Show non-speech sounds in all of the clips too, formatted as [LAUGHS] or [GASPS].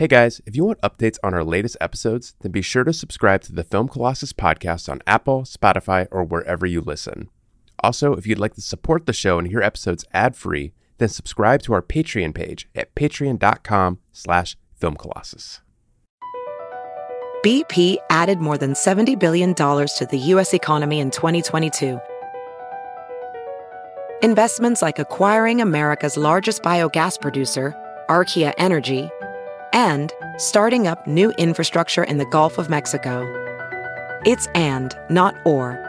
Hey guys, if you want updates on our latest episodes, then be sure to subscribe to the Film Colossus podcast on Apple, Spotify, or wherever you listen. Also, if you'd like to support the show and hear episodes ad-free, then subscribe to our Patreon page at patreon.com slash filmcolossus. BP added more than $70 billion to the U.S. economy in 2022. Investments like acquiring America's largest biogas producer, Archaea Energy, and starting up new infrastructure in the Gulf of Mexico. It's and, not or.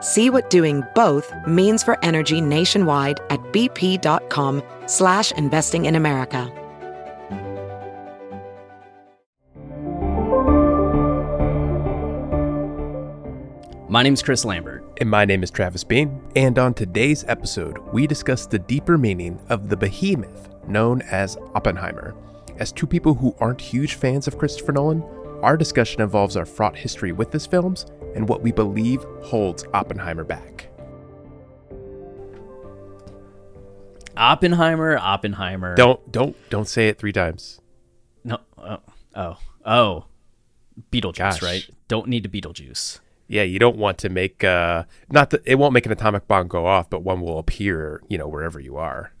See what doing both means for energy nationwide at bp.com slash investing in America. My name's Chris Lambert. And my name is Travis Bean. And on today's episode, we discuss the deeper meaning of the behemoth known as Oppenheimer. As two people who aren't huge fans of Christopher Nolan, our discussion involves our fraught history with his films and what we believe holds Oppenheimer back. Oppenheimer, Oppenheimer. Don't don't don't say it three times. No. Oh. Oh. oh. Beetlejuice, Gosh. right? Don't need a Beetlejuice. Yeah, you don't want to make uh not that it won't make an atomic bomb go off, but one will appear, you know, wherever you are.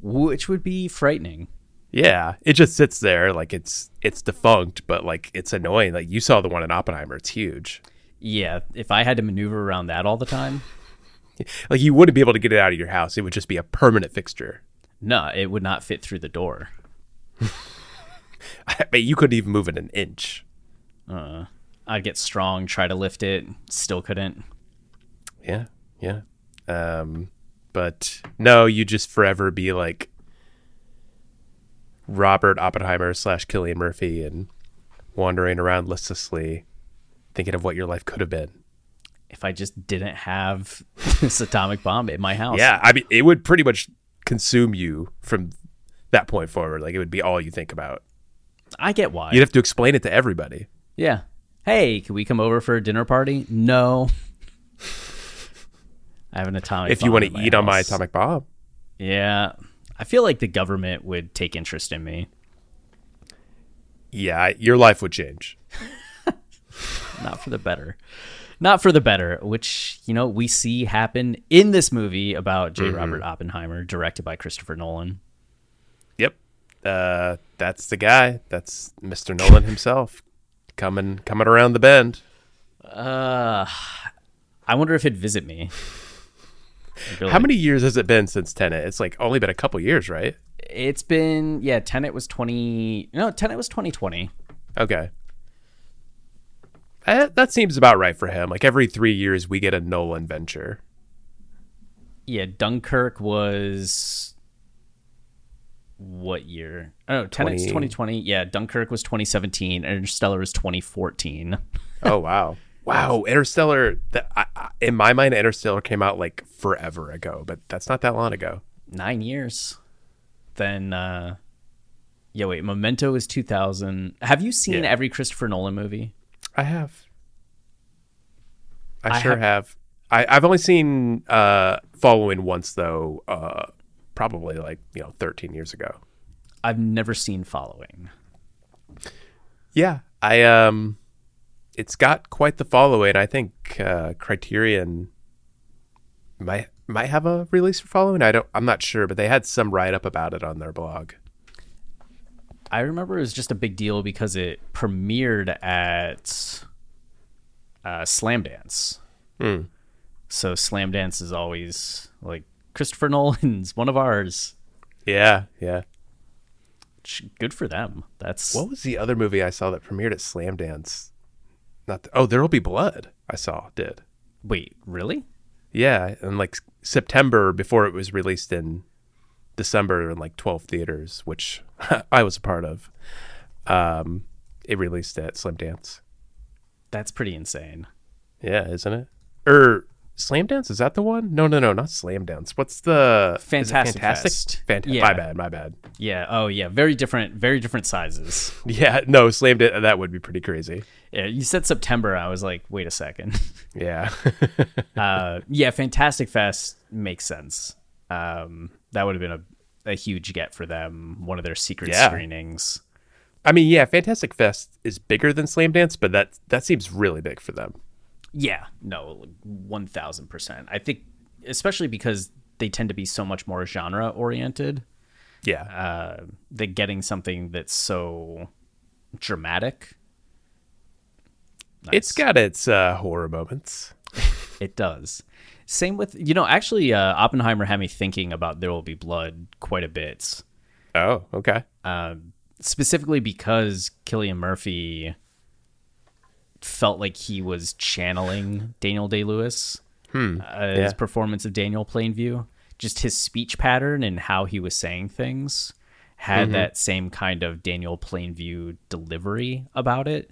Which would be frightening. Yeah, it just sits there like it's it's defunct, but like it's annoying. Like you saw the one in Oppenheimer, it's huge. Yeah, if I had to maneuver around that all the time, [LAUGHS] Like you wouldn't be able to get it out of your house. It would just be a permanent fixture. no, it would not fit through the door. [LAUGHS] I bet you couldn't even move it an inch. Uh, I'd get strong, try to lift it, still couldn't. Yeah, yeah. Um, but no, you'd just forever be like Robert Oppenheimer slash Cillian Murphy and wandering around listlessly, thinking of what your life could have been. If I just didn't have [LAUGHS] this atomic bomb in my house. Yeah, I mean, it would pretty much consume you from that point forward. Like it would be all you think about. I get why. You'd have to explain it to everybody. Yeah. Hey, can we come over for a dinner party? No. [LAUGHS] I have an atomic. if you want to eat on my atomic bomb, Yeah. I feel like the government would take interest in me. yeah, your life would change. [LAUGHS] Not for the better. Not for the better, which, you know, we see happen in this movie about J. Robert Oppenheimer, directed by Christopher Nolan. Yep. Uh, that's the guy. That's Mr. Nolan himself coming coming around the bend. Uh, I wonder if he'd visit me. How many years has it been since Tenet? It's like only been a couple years, right? It's been, yeah, Tenet was 20. No, Tenet was 2020. Okay. Eh, that seems about right for him. Like every three years, we get a Nolan venture. Yeah, Dunkirk was what year? Oh, Tenet's 20 2020. Yeah, Dunkirk was 2017. and Interstellar was 2014. Oh wow, [LAUGHS] wow! Interstellar. That, I, I, in my mind, Interstellar came out like forever ago, but that's not that long ago. Nine years. Then, uh, yeah, wait, Memento is 2000. Have you seen Yeah. every Christopher Nolan movie? I have. I, I sure have- have. I, I've only seen uh, Following once though. Uh, probably like you know, 13 years ago. I've never seen Following. Yeah, I um, it's got quite the following. I think uh, Criterion might might have a release for following. I don't. I'm not sure, but they had some write up about it on their blog. I remember it was just a big deal because it premiered at uh, Slam Dance. Hmm. So Slam Dance is always like Christopher Nolan's [LAUGHS] one of ours. Yeah, yeah. Good for them. That's What was the other movie I saw that premiered at Slam Dance? Not the, oh, There Will Be Blood. I saw did. wait, really? Yeah, in like September before it was released in December in like 12 theaters, which [LAUGHS] I was a part of. Um, it released at Slam Dance. That's pretty insane. Yeah, isn't it? Or Slam Dance is that the one? No, no, no, not Slam Dance. What's the Fantastic Fantastic? Fest. Fant- Yeah. My bad, my bad. Yeah. Oh, yeah. Very different. Very different sizes. [LAUGHS] Yeah, no, Slam Dance. That would be pretty crazy. Yeah. You said September. I was like, wait a second. [LAUGHS] Yeah, [LAUGHS] uh, yeah. Fantastic Fest makes sense. Um, that would have been a, a huge get for them. One of their secret Yeah. screenings. I mean, yeah, Fantastic Fest is bigger than Slam Dance, but that that seems really big for them. Yeah, no, one thousand percent. I think, especially because they tend to be so much more genre oriented. Yeah, uh, that getting something that's so dramatic. Nice. It's got its uh, horror moments. [LAUGHS] it does. Same with you know actually uh, Oppenheimer had me thinking about There Will Be Blood quite a bit. Oh, okay. Um, specifically because Cillian Murphy felt like he was channeling Daniel Day Lewis. Hmm. Uh, yeah. His performance of Daniel Plainview, just his speech pattern and how he was saying things had mm-hmm. that same kind of Daniel Plainview delivery about it.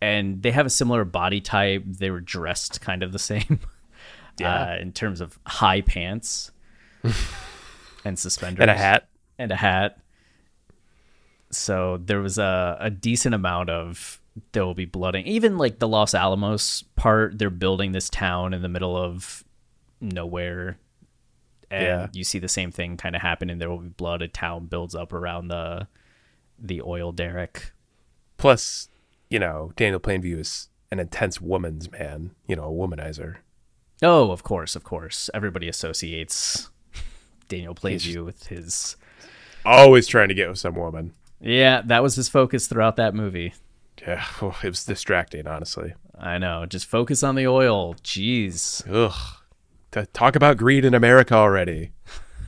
And they have a similar body type. They were dressed kind of the same [LAUGHS] yeah. uh, in terms of high pants [LAUGHS] and suspenders and a hat and a hat. So there was a, a decent amount of there will be blooding. Even like the Los Alamos part, they're building this town in the middle of nowhere. And yeah. you see the same thing kind of happen and there will be blood. A town builds up around the the oil derrick. Plus, you know, Daniel Plainview is an intense woman's man, you know, a womanizer. Oh, of course, of course. Everybody associates Daniel Plainview with his always trying to get with some woman. Yeah, that was his focus throughout that movie. Yeah, [LAUGHS] it was distracting, honestly. I know. Just focus on the oil. Jeez. Ugh. To talk about greed in America already.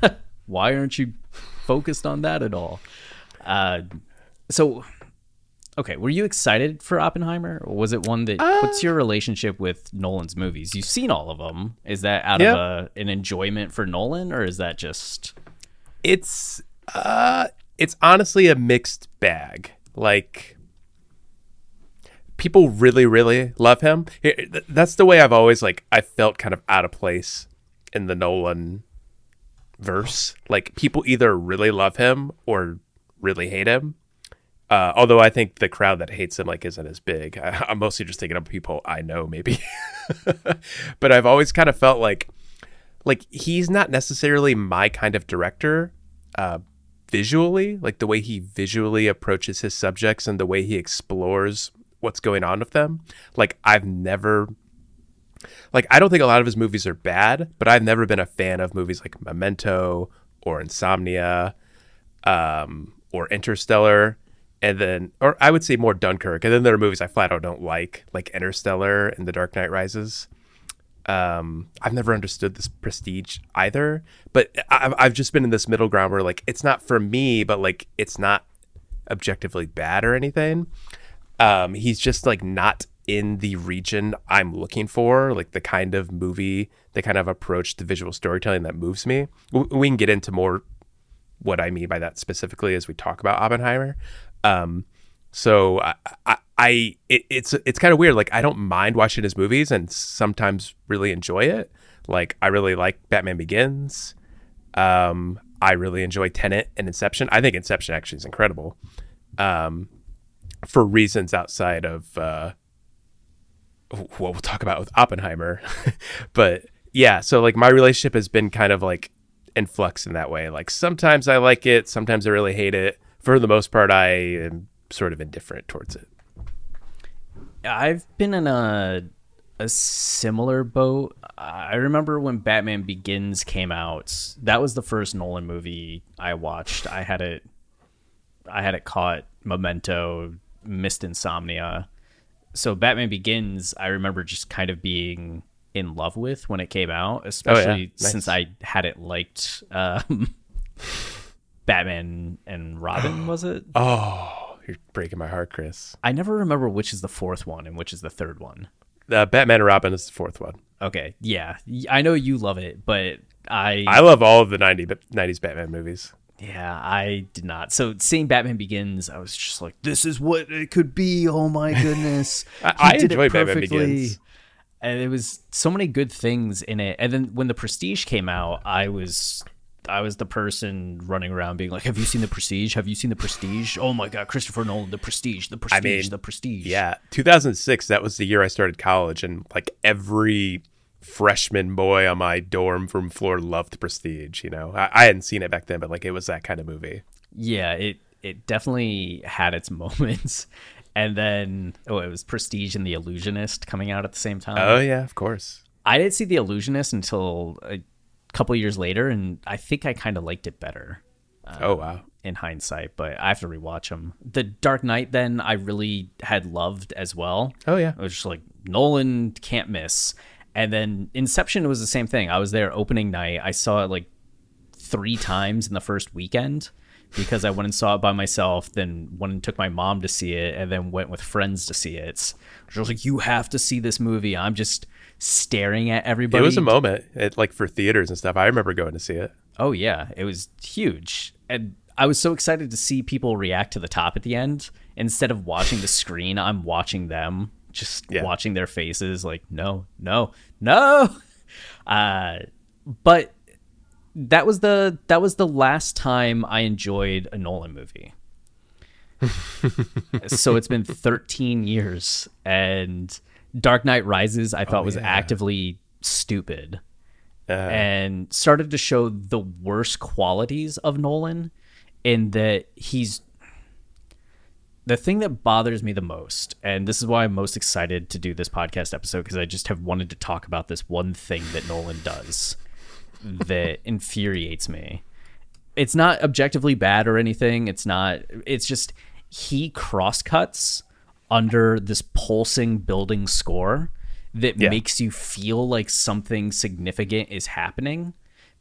[LAUGHS] Why aren't you focused on that at all? Uh, so, okay, were you excited for Oppenheimer? Or was it one that? Uh, what's your relationship with Nolan's movies? You've seen all of them. Is that out of a, an enjoyment for Nolan, or is that just? It's uh, it's honestly a mixed bag. Like people really, really love him. That's the way I've always like I felt kind of out of place in the Nolan verse. Like people either really love him or really hate him. Uh, although I think the crowd that hates him like isn't as big. [LAUGHS] I, am mostly just thinking of people I know, maybe. [LAUGHS] but I've always kind of felt like, like he's not necessarily my kind of director, uh, visually, like the way he visually approaches his subjects and the way he explores what's going on with them. Like I've never like I don't think a lot of his movies are bad, but I've never been a fan of movies like Memento or Insomnia um, or Interstellar and then or I would say more Dunkirk. And then there are movies I flat out don't like, like Interstellar and The Dark Knight Rises. Um, I've never understood this prestige either, but I've, I've just been in this middle ground where like it's not for me, but like it's not objectively bad or anything. Um, he's just like not in the region I'm looking for, like the kind of movie, the kind of approach to visual storytelling that moves me. We can get into more what I mean by that specifically as we talk about Oppenheimer. Um, so I, I, I it, it's it's kind of weird. Like I don't mind watching his movies and sometimes really enjoy it. Like I really like Batman Begins. Um, I really enjoy Tenet and Inception. I think Inception actually is incredible. Um, for reasons outside of uh, what we'll talk about with Oppenheimer. [LAUGHS] but yeah, so like my relationship has been kind of like in flux in that way. Like sometimes I like it, sometimes I really hate it. For the most part, I am sort of indifferent towards it. I've been in a a similar boat. I remember when Batman Begins came out. That was the first Nolan movie I watched. I had it I had it caught Memento, missed Insomnia. So Batman Begins, I remember just kind of being in love with when it came out, especially oh, yeah. nice. since I hadn't liked um, [LAUGHS] Batman and Robin, [GASPS] was it? Oh, you're breaking my heart, Chris. I never remember which is the fourth one and which is the third one. Uh, Batman and Robin is the fourth one. Okay, yeah, I know you love it, but I I love all of the 90, 90s Batman movies. Yeah, I did not. So seeing Batman Begins, I was just like, "This is what it could be." Oh my [LAUGHS] goodness, I, I enjoy Batman Begins, and it was so many good things in it. And then when the Prestige came out, I was I was the person running around being like, "Have you seen the Prestige? Have you seen the Prestige? Oh my God, Christopher Nolan, the Prestige, the Prestige, I mean, the Prestige." Yeah, 2006. That was the year I started college, and like every freshman boy on my dorm from Florida loved Prestige. You know, I, I hadn't seen it back then, but like it was that kind of movie. Yeah, it it definitely had its [LAUGHS] moments. And then oh, it was Prestige and The Illusionist coming out at the same time. Oh yeah, of course. I didn't see The Illusionist until a couple years later, and I think I kind of liked it better. Um, oh wow. In hindsight, but I have to rewatch them. The Dark Knight, then I really had loved as well. Oh yeah. It was just like Nolan can't miss. And then Inception was the same thing. I was there opening night. I saw it like three times in the first weekend because I went and saw it by myself, then went and took my mom to see it, and then went with friends to see it. She was like, "You have to see this movie." I'm just staring at everybody. It was a moment, it, like for theaters and stuff. I remember going to see it. Oh yeah, it was huge, and I was so excited to see people react to the top at the end. Instead of watching the screen, I'm watching them, just yeah. watching their faces. Like, no, no, no. [LAUGHS] Uh, but that was the that was the last time I enjoyed a Nolan movie. [LAUGHS] so it's been 13 years and Dark Knight Rises I thought oh, was yeah. actively stupid. Uh, and started to show the worst qualities of Nolan in that he's the thing that bothers me the most, and this is why I'm most excited to do this podcast episode because I just have wanted to talk about this one thing that Nolan does that [LAUGHS] infuriates me. It's not objectively bad or anything. It's not. It's just he crosscuts under this pulsing building score that yeah. makes you feel like something significant is happening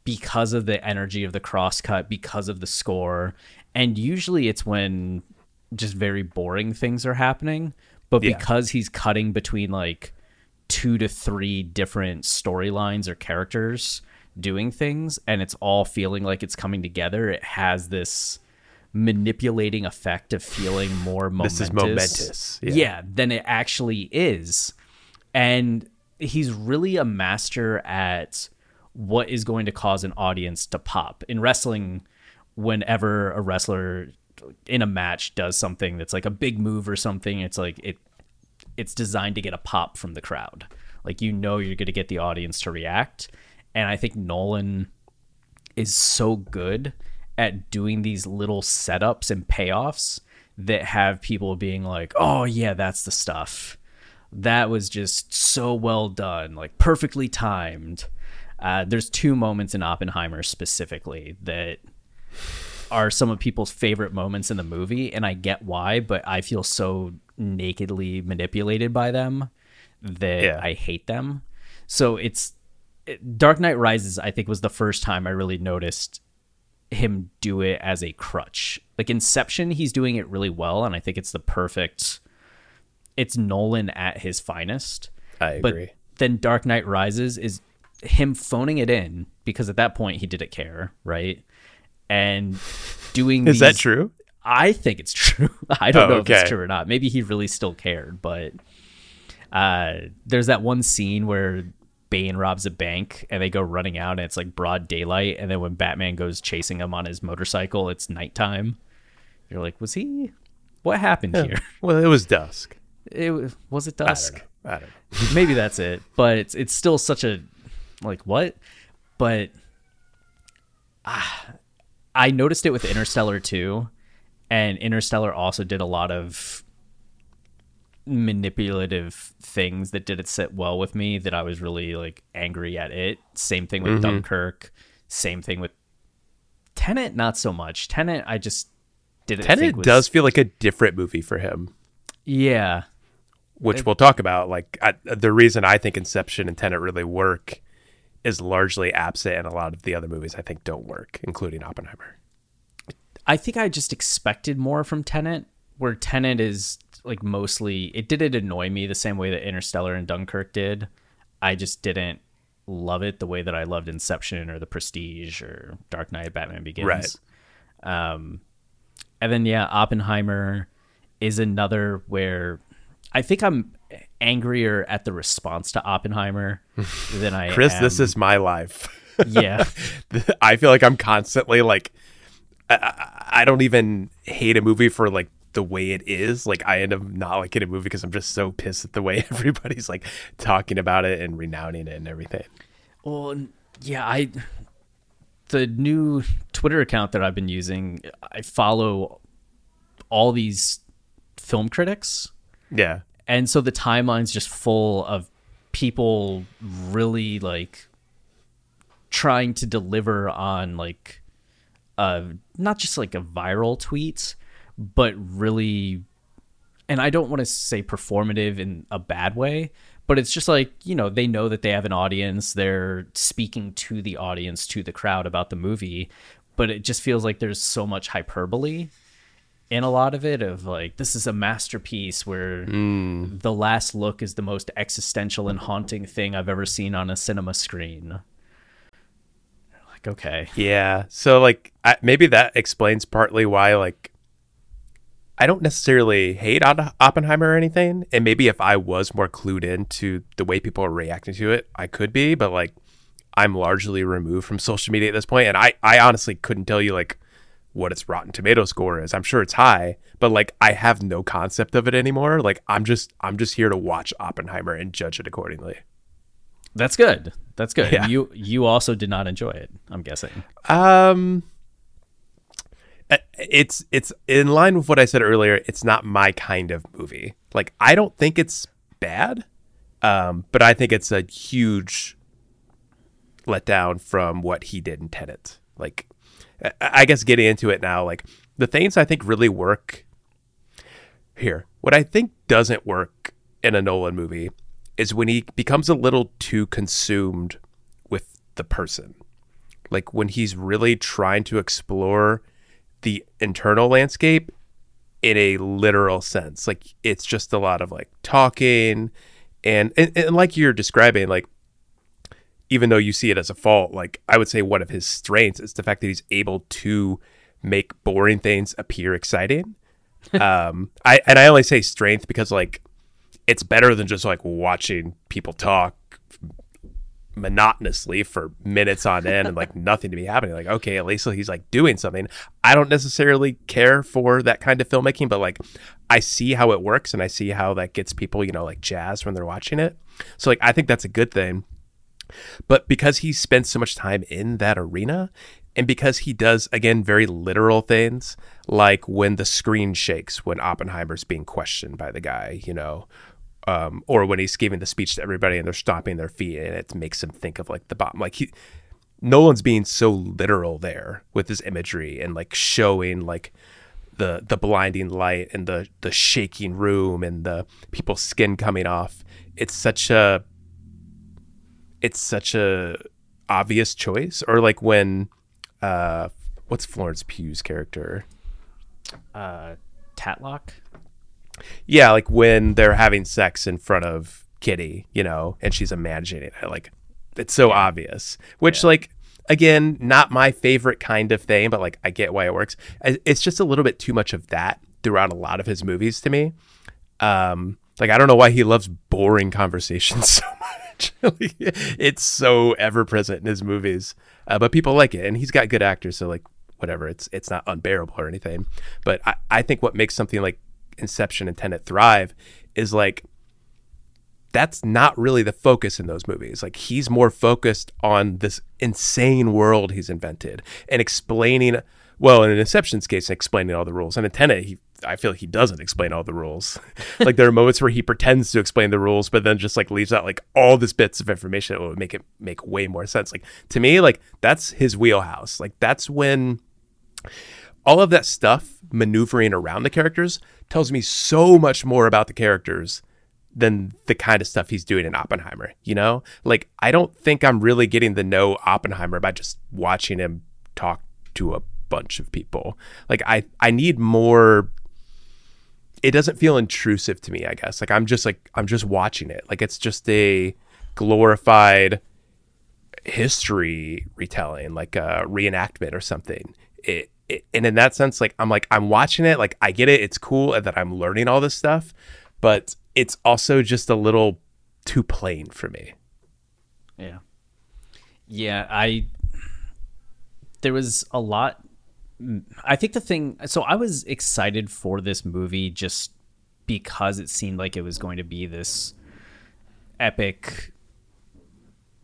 because of the energy of the crosscut, because of the score. And usually it's when just very boring things are happening. But yeah. because he's cutting between like two to three different storylines or characters, doing things and it's all feeling like it's coming together, it has this manipulating effect of feeling more momentous. This is momentous. Yeah. yeah, than it actually is. And he's really a master at what is going to cause an audience to pop. In wrestling, whenever a wrestler in a match does something that's like a big move or something, it's like it it's designed to get a pop from the crowd. Like you know you're going to get the audience to react and I think Nolan is so good at doing these little setups and payoffs that have people being like, "Oh yeah, that's the stuff." That was just so well done, like perfectly timed. Uh, there's two moments in Oppenheimer specifically that are some of people's favorite moments in the movie, and I get why, but I feel so nakedly manipulated by them that yeah. I hate them. So it's Dark Knight Rises, I think, was the first time I really noticed him do it as a crutch. Like Inception, he's doing it really well, and I think it's the perfect. It's Nolan at his finest. I agree. But then Dark Knight Rises is him phoning it in because at that point he didn't care, right? And doing is these, that true? I think it's [LAUGHS] true. I don't oh, know okay. if it's true or not. Maybe he really still cared, but uh, there's that one scene where Bane robs a bank and they go running out and it's like broad daylight and then when Batman goes chasing him on his motorcycle it's nighttime. You're like, was he what happened yeah. here? [LAUGHS] Well, it was dusk. It was was it dusk? I don't know. I don't know. [LAUGHS] Maybe that's it. But it's it's still such a like what? But ah, I noticed it with Interstellar too. And Interstellar also did a lot of manipulative things that didn't sit well with me that I was really like angry at it. Same thing with mm-hmm. Dunkirk. Same thing with Tenet, not so much. Tenet, I just didn't. Tenet was... does feel like a different movie for him. Yeah, which it... we'll talk about. Like I, the reason I think Inception and Tenet really work is largely absent, and a lot of the other movies I think don't work, including Oppenheimer. I think I just expected more from Tenet, where Tenet is like mostly it didn't annoy me the same way that Interstellar and Dunkirk did. I just didn't love it the way that I loved Inception or The Prestige or Dark Knight Batman Begins. Right. Um, and then yeah, Oppenheimer is another where I think I'm angrier at the response to Oppenheimer [LAUGHS] than I am. Chris, am. this is my life. [LAUGHS] yeah. [LAUGHS] I feel like I'm constantly like I, I don't even hate a movie for like the way it is. Like I end up not liking a movie because I'm just so pissed at the way everybody's like talking about it and renouncing it and everything. Well, yeah, I the new Twitter account that I've been using, I follow all these film critics. Yeah. And so the timeline's just full of people really like trying to deliver on like uh not just like a viral tweet, but really and I don't want to say performative in a bad way, but it's just like, you know, they know that they have an audience, they're speaking to the audience, to the crowd about the movie, but it just feels like there's so much hyperbole in a lot of it of like this is a masterpiece where Mm. the last look is the most existential and haunting thing I've ever seen on a cinema screen. Like okay. Yeah. So like I, maybe that explains partly why like I don't necessarily hate Oppenheimer or anything, and maybe if I was more clued into the way people are reacting to it, I could be. But like, I'm largely removed from social media at this point, and I I honestly couldn't tell you like what its Rotten Tomato score is. I'm sure it's high, but like I have no concept of it anymore. Like I'm just I'm just here to watch Oppenheimer and judge it accordingly. That's good. That's good. Yeah. You you also did not enjoy it, I'm guessing. Um, it's it's in line with what I said earlier. It's not my kind of movie. Like I don't think it's bad, um, but I think it's a huge letdown from what he did in Tenet. Like, I- guess getting into it now, like the things I think really work here. What I think doesn't work in a Nolan movie is when he becomes a little too consumed with the person like when he's really trying to explore the internal landscape in a literal sense like it's just a lot of like talking and and, and like you're describing like even though you see it as a fault like i would say one of his strengths is the fact that he's able to make boring things appear exciting [LAUGHS] um i and i only say strength because like it's better than just like watching people talk monotonously for minutes on end and like [LAUGHS] nothing to be happening. Like, okay, at least he's like doing something. I don't necessarily care for that kind of filmmaking, but like I see how it works and I see how that gets people, you know, like jazz when they're watching it. So like I think that's a good thing. But because he spends so much time in that arena and because he does again very literal things like when the screen shakes when Oppenheimer's being questioned by the guy, you know, um, or when he's giving the speech to everybody and they're stomping their feet and it makes him think of like the bomb. Like he, Nolan's being so literal there with his imagery and like showing like the the blinding light and the the shaking room and the people's skin coming off. It's such a it's such a obvious choice. Or like when uh what's Florence Pugh's character? Uh Tatlock? Yeah, like when they're having sex in front of Kitty, you know, and she's imagining it. Like it's so obvious. Which like again, not my favorite kind of thing, but like I get why it works. It's just a little bit too much of that throughout a lot of his movies to me. Um like I don't know why he loves boring conversations [LAUGHS] so much. Like, [LAUGHS] it's so ever present in his movies. Uh, but people like it and he's got good actors so like whatever it's it's not unbearable or anything but I, I think what makes something like inception and tenet thrive is like that's not really the focus in those movies like he's more focused on this insane world he's invented and explaining well in an inception's case explaining all the rules and in tenet he I feel like he doesn't explain all the rules. like there are moments where he pretends to explain the rules, but then just like leaves out like all this bits of information that would make it make way more sense. Like to me, like that's his wheelhouse. Like that's when all of that stuff maneuvering around the characters tells me so much more about the characters than the kind of stuff he's doing in Oppenheimer, you know? Like I don't think I'm really getting to know Oppenheimer by just watching him talk to a bunch of people. Like I I need more it doesn't feel intrusive to me, I guess. Like I'm just like I'm just watching it. Like it's just a glorified history retelling, like a reenactment or something. It, it and in that sense, like I'm like I'm watching it, like I get it, it's cool that I'm learning all this stuff, but it's also just a little too plain for me. Yeah. Yeah, I there was a lot I think the thing so I was excited for this movie just because it seemed like it was going to be this epic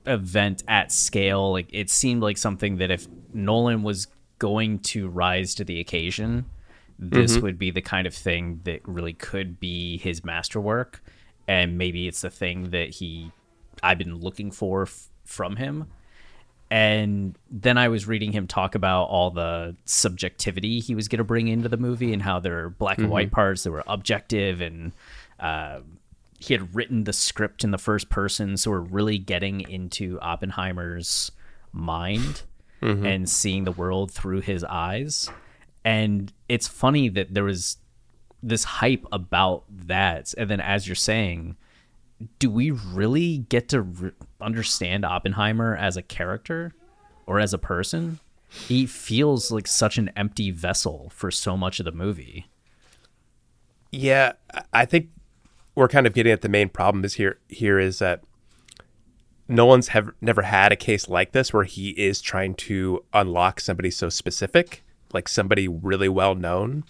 event at scale. Like it seemed like something that if Nolan was going to rise to the occasion, this mm-hmm. would be the kind of thing that really could be his masterwork and maybe it's the thing that he I've been looking for f- from him. And then I was reading him talk about all the subjectivity he was going to bring into the movie and how there are black mm-hmm. and white parts that were objective and uh, he had written the script in the first person, so we're really getting into Oppenheimer's mind mm-hmm. and seeing the world through his eyes. And it's funny that there was this hype about that, and then as you're saying, do we really get to re- understand Oppenheimer as a character or as a person? He feels like such an empty vessel for so much of the movie. Yeah, I think we're kind of getting at the main problem is here here is that Nolan's have never had a case like this where he is trying to unlock somebody so specific, like somebody really well known.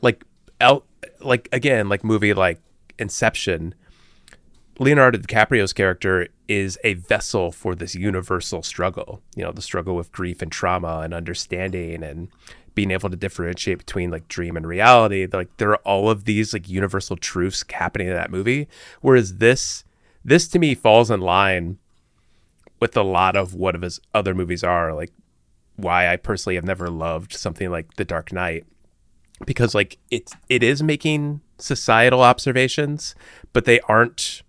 Like El, like again, like movie like Inception, Leonardo DiCaprio's character is a vessel for this universal struggle. You know, the struggle with grief and trauma and understanding and being able to differentiate between like dream and reality. Like there are all of these like universal truths happening in that movie. Whereas this this to me falls in line with a lot of what of his other movies are. Like why I personally have never loved something like The Dark Knight. Because like it's it is making societal observations, but they aren't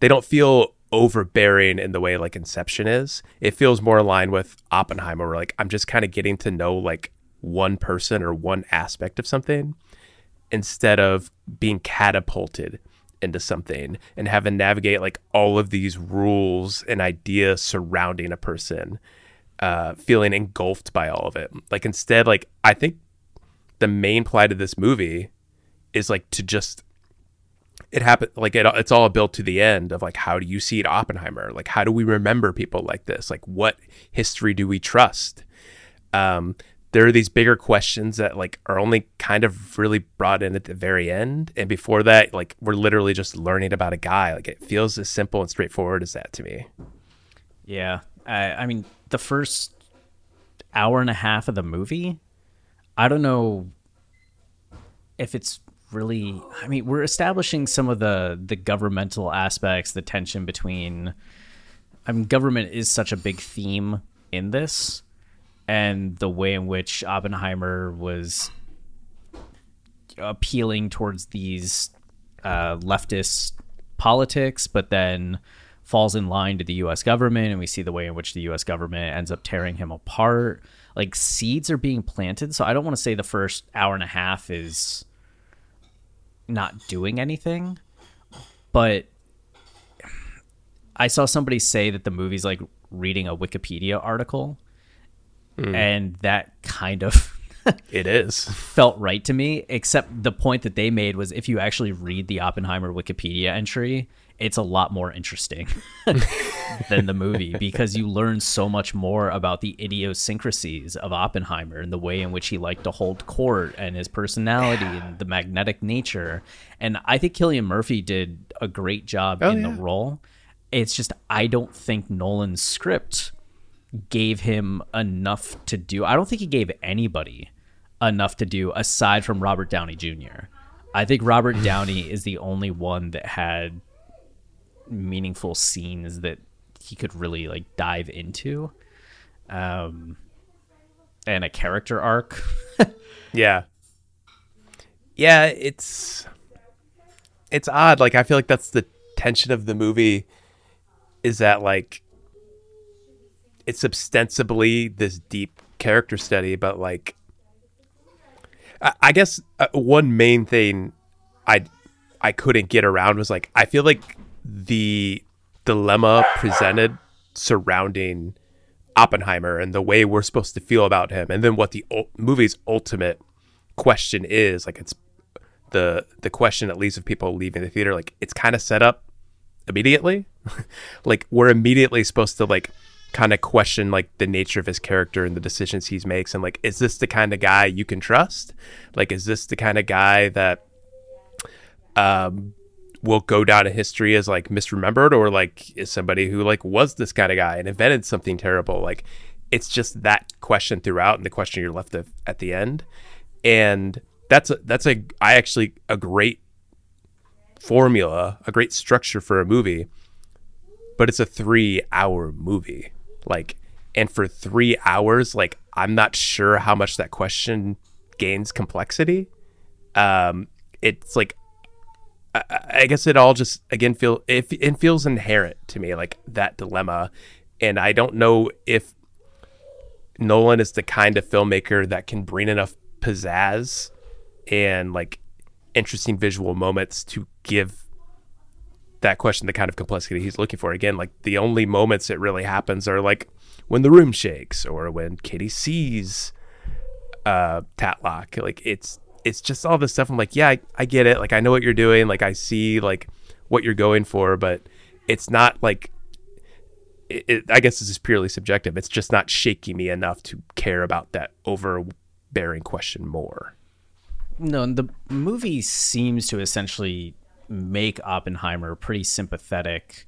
they don't feel overbearing in the way like Inception is. It feels more aligned with Oppenheimer, where like I'm just kind of getting to know like one person or one aspect of something instead of being catapulted into something and having navigate like all of these rules and ideas surrounding a person uh, feeling engulfed by all of it like instead like i think the main plight of this movie is like to just it happened like it, it's all built to the end of like how do you see it oppenheimer? Like how do we remember people like this? Like what history do we trust? Um there are these bigger questions that like are only kind of really brought in at the very end. And before that like we're literally just learning about a guy. Like it feels as simple and straightforward as that to me. Yeah. I, I mean the first hour and a half of the movie i don't know if it's really i mean we're establishing some of the the governmental aspects the tension between i mean government is such a big theme in this and the way in which Oppenheimer was appealing towards these uh, leftist politics, but then falls in line to the U.S. government, and we see the way in which the U.S. government ends up tearing him apart. Like seeds are being planted, so I don't want to say the first hour and a half is not doing anything, but I saw somebody say that the movie's like reading a Wikipedia article Mm. And that kind of [LAUGHS] it is felt right to me except the point that they made was if you actually read the Oppenheimer Wikipedia entry it's a lot more interesting [LAUGHS] than the movie because you learn so much more about the idiosyncrasies of Oppenheimer and the way in which he liked to hold court and his personality and the magnetic nature. And I think Cillian Murphy did a great job oh, in yeah. the role. It's just I don't think Nolan's script gave him enough to do. I don't think he gave anybody enough to do aside from Robert Downey Jr. I think Robert Downey is the only one that had meaningful scenes that he could really like dive into. Um and a character arc. [LAUGHS] yeah. Yeah, it's it's odd. Like I feel like that's the tension of the movie is that like it's ostensibly this deep character study, but like, I, I guess uh, one main thing I I couldn't get around was like I feel like the dilemma presented surrounding Oppenheimer and the way we're supposed to feel about him, and then what the o- movie's ultimate question is like it's the the question at least of people leaving the theater like it's kind of set up immediately. [LAUGHS] Like we're immediately supposed to like kind of question like the nature of his character and the decisions he makes and like is this the kind of guy you can trust? Like is this the kind of guy that um will go down in history as like misremembered or like is somebody who like was this kind of guy and invented something terrible like it's just that question throughout and the question you're left of at the end and that's a that's a I actually a great formula, a great structure for a movie, but it's a three hour movie. Like, and for three hours, like, I'm not sure how much that question gains complexity. Um, it's like, I, I guess it all just again feel it, it feels inherent to me, like that dilemma, and I don't know if Nolan is the kind of filmmaker that can bring enough pizzazz and like interesting visual moments to give that question the kind of complexity he's looking for. Again, like the only moments it really happens are like when the room shakes or when Kitty sees uh Tatlock. Like it's it's just all this stuff. I'm like, yeah, I, I get it. Like I know what you're doing. Like I see like what you're going for, but it's not like it, it, I guess this is purely subjective. It's just not shaking me enough to care about that overbearing question more. No, and the movie seems to essentially make Oppenheimer pretty sympathetic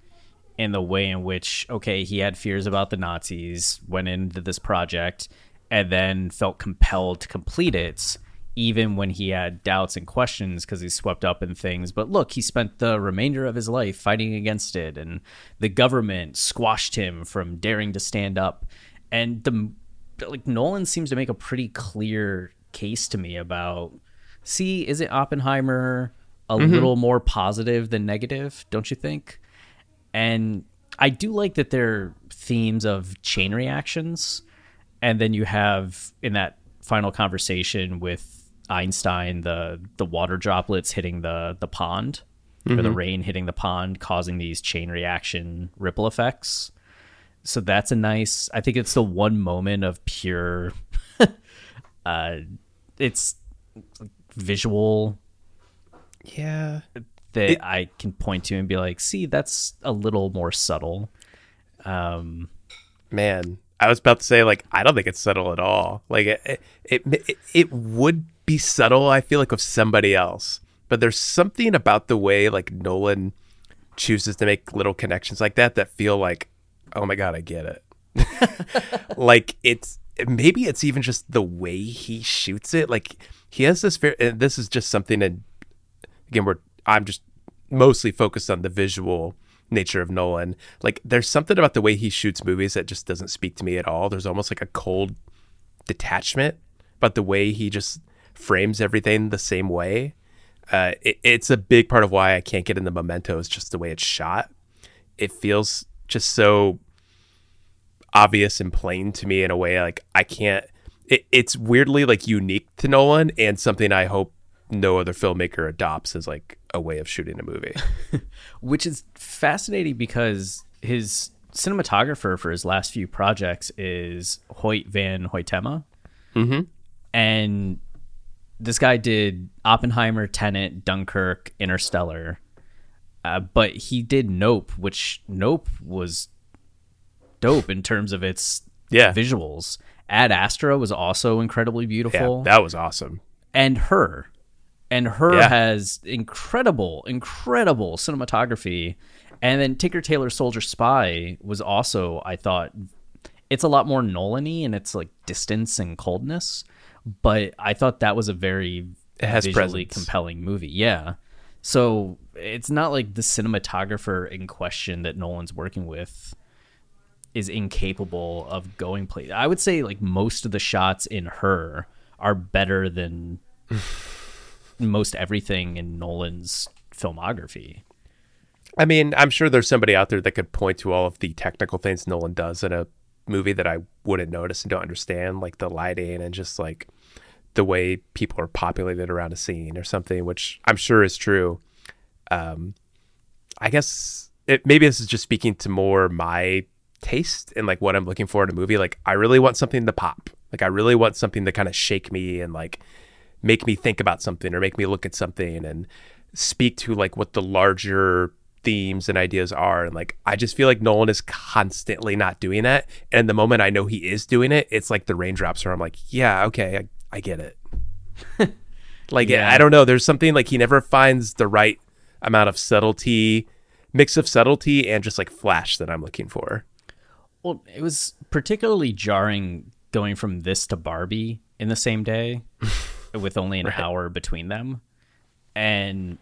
in the way in which, okay, he had fears about the Nazis, went into this project, and then felt compelled to complete it, even when he had doubts and questions because he's swept up in things. But look, he spent the remainder of his life fighting against it, and the government squashed him from daring to stand up. And the like Nolan seems to make a pretty clear case to me about see, is it Oppenheimer a mm-hmm. little more positive than negative, don't you think? And I do like that they're themes of chain reactions. And then you have in that final conversation with Einstein the the water droplets hitting the the pond mm-hmm. or the mm-hmm. rain hitting the pond causing these chain reaction ripple effects. So that's a nice I think it's the one moment of pure [LAUGHS] uh it's visual yeah that it, I can point to and be like, see, that's a little more subtle. Um, man, I was about to say like I don't think it's subtle at all. Like it, it, it, it would be subtle. I feel like of somebody else, but there's something about the way like Nolan chooses to make little connections like that that feel like, oh my god, I get it. [LAUGHS] like it's maybe it's even just the way he shoots it. Like he has this very, this is just something that again we're I'm just mostly focused on the visual nature of Nolan. Like there's something about the way he shoots movies that just doesn't speak to me at all. There's almost like a cold detachment about the way he just frames everything the same way. Uh, it, it's a big part of why I can't get into Memento is just the way it's shot. It feels just so obvious and plain to me in a way like I can't it, it's weirdly like unique to Nolan and something I hope no other filmmaker adopts as like a way of shooting a movie. [LAUGHS] Which is fascinating because his cinematographer for his last few projects is Hoyt van Hoytema. Mm-hmm. And this guy did Oppenheimer, Tenet, Dunkirk, Interstellar. Uh, but he did Nope, which Nope was dope in terms of its yeah. visuals. Ad Astra was also incredibly beautiful. Yeah, that was awesome. And her. And her yeah. has incredible, incredible cinematography. And then Tinker Tailor Soldier Spy was also, I thought, it's a lot more Nolan-y and it's like distance and coldness. But I thought that was a very it has visually presence. compelling movie. Yeah. So it's not like the cinematographer in question that Nolan's working with is incapable of going play. I would say like most of the shots in her are better than [SIGHS] most everything in Nolan's filmography. I mean, I'm sure there's somebody out there that could point to all of the technical things Nolan does in a movie that I wouldn't notice and don't understand, like the lighting and just like the way people are populated around a scene or something, which I'm sure is true. Um, I guess it, maybe this is just speaking to more my taste and like what I'm looking for in a movie. Like I really want something to pop. Like I really want something to kind of shake me and like make me think about something or make me look at something and speak to like what the larger themes and ideas are. And like I just feel like Nolan is constantly not doing that. And the moment I know he is doing it, it's like the raindrops where I'm like, yeah, okay, I, I get it. [LAUGHS] like yeah. I don't know. There's something like he never finds the right amount of subtlety, mix of subtlety and just like flash that I'm looking for. Well, it was particularly jarring going from this to Barbie in the same day. [LAUGHS] with only an right. hour between them, and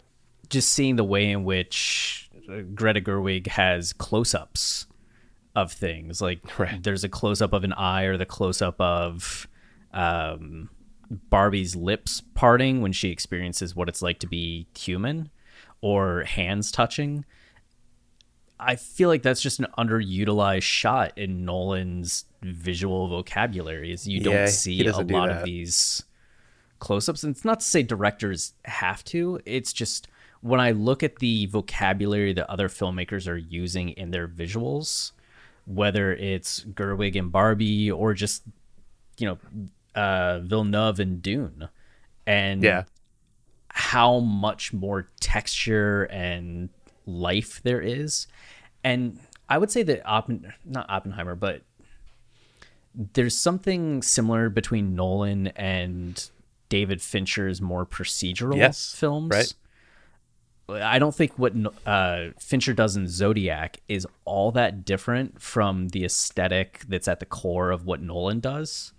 just seeing the way in which Greta Gerwig has close-ups of things. Like right. there's a close-up of an eye or the close-up of um, Barbie's lips parting when she experiences what it's like to be human, or hands touching. I feel like that's just an underutilized shot in Nolan's visual vocabulary. Is you don't see a lot of these close-ups. And it's not to say directors have to. It's just when I look at the vocabulary that other filmmakers are using in their visuals, whether it's Gerwig and Barbie or just you know uh, Villeneuve and Dune, and yeah, how much more texture and life there is, and I would say that Oppen- not Oppenheimer, but there's something similar between Nolan and David Fincher's more procedural yes, films. Right. I don't think what uh, Fincher does in Zodiac is all that different from the aesthetic that's at the core of what Nolan does.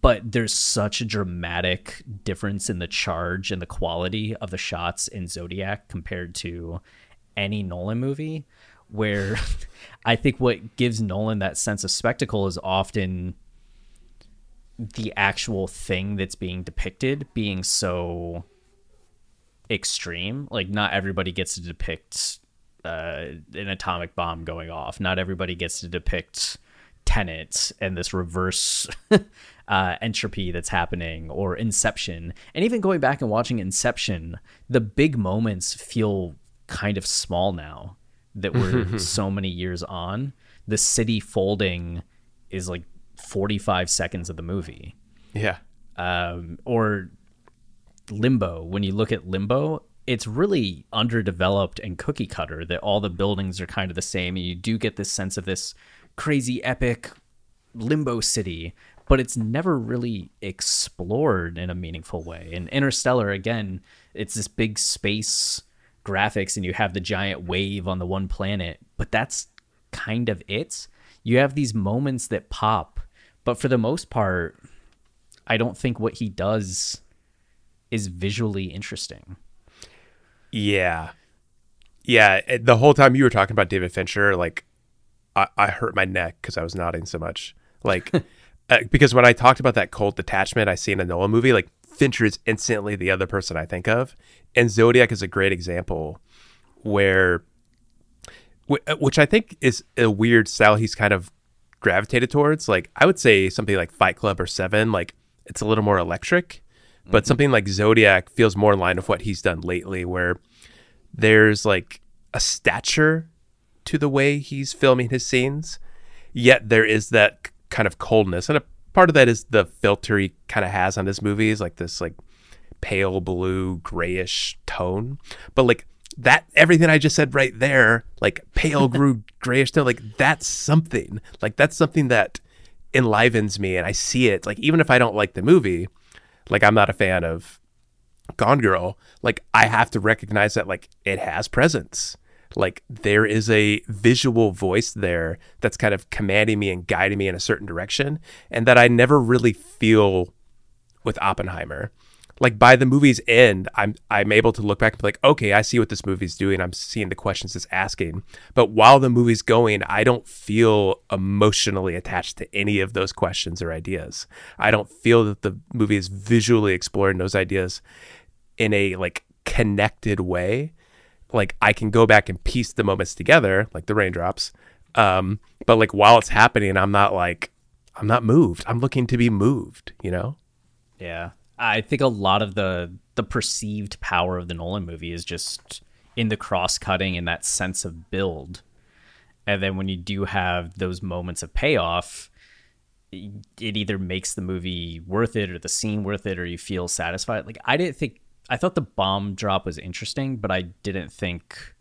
But there's such a dramatic difference in the charge and the quality of the shots in Zodiac compared to any Nolan movie, where [LAUGHS] I think what gives Nolan that sense of spectacle is often the actual thing that's being depicted being so extreme. Like not everybody gets to depict uh, an atomic bomb going off. Not everybody gets to depict Tenet and this reverse [LAUGHS] uh, entropy that's happening, or Inception. And even going back and watching Inception, the big moments feel kind of small now that we're [LAUGHS] so many years on. The city folding is like 45 seconds of the movie. Yeah. Um, or Limbo, when you look at Limbo, it's really underdeveloped and cookie cutter that all the buildings are kind of the same. And you do get this sense of this crazy epic limbo city, but it's never really explored in a meaningful way. and Interstellar, again, it's this big space graphics and you have the giant wave on the one planet, but that's kind of it. You have these moments that pop, but for the most part, I don't think what he does is visually interesting. Yeah. Yeah. Eh, the whole time you were talking about David Fincher, like, I, I hurt my neck because I was nodding so much. Like, [LAUGHS] uh, because when I talked about that cold detachment I see in a Nolan movie, like, Fincher is instantly the other person I think of. And Zodiac is a great example where, uh, which I think is a weird style he's kind of gravitated towards. Like, I would say something like Fight Club or Seven, like, it's a little more electric but mm-hmm. something like Zodiac feels more in line with what he's done lately, where there's like a stature to the way he's filming his scenes, yet there is that kind of coldness. And a part of that is the filter he kind of has on his movies, like this like pale blue, grayish tone. But like that everything I just said right there, like pale [LAUGHS] blue, grayish tone, like that's something. Like that's something that enlivens me and I see it. Like even if I don't like the movie, like I'm not a fan of Gone Girl. Like I have to recognize that like it has presence. Like there is a visual voice there that's kind of commanding me and guiding me in a certain direction, and that I never really feel with Oppenheimer like by the movie's end, I'm I'm able to look back and be like, okay, I see what this movie's doing. I'm seeing the questions it's asking. But while the movie's going, I don't feel emotionally attached to any of those questions or ideas. I don't feel that the movie is visually exploring those ideas in a like connected way. Like I can go back and piece the moments together, like the raindrops. Um, but like while it's happening, I'm not like I'm not moved. I'm looking to be moved, you know? Yeah. I think a lot of the the perceived power of the Nolan movie is just in the cross cutting and that sense of build. And then when you do have those moments of payoff, it either makes the movie worth it or the scene worth it or you feel satisfied. Like I didn't think I thought the bomb drop was interesting, but I didn't think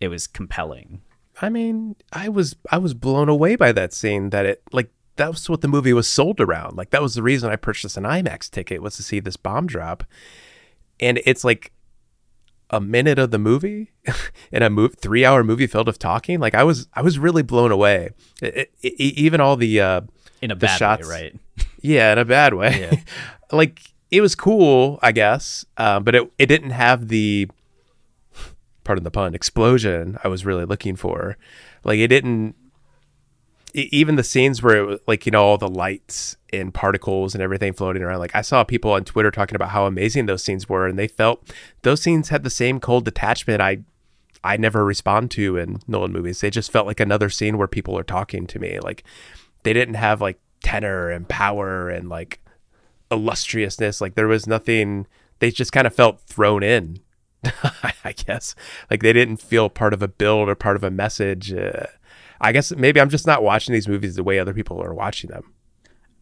it was compelling. I mean, I was I was blown away by that scene that it like that was what the movie was sold around. Like that was the reason I purchased an IMAX ticket was to see this bomb drop. And it's like a minute of the movie [LAUGHS] in a move, three hour movie filled with talking. Like I was, I was really blown away. It, it, even all the, uh, in a bad shots, way, right? [LAUGHS] Yeah, in a bad way. Yeah. [LAUGHS] like it was cool, I guess, um, but it it didn't have the pardon the pun explosion I was really looking for. Like it didn't. Even the scenes where it was like you know all the lights and particles and everything floating around. Like I saw people on Twitter talking about how amazing those scenes were, and they felt those scenes had the same cold detachment I I never respond to in Nolan movies. They just felt like another scene where people are talking to me. Like they didn't have like tenor and power and like illustriousness. Like there was nothing. They just kind of felt thrown in. [LAUGHS] I guess like they didn't feel part of a build or part of a message. Uh, I guess maybe I'm just not watching these movies the way other people are watching them.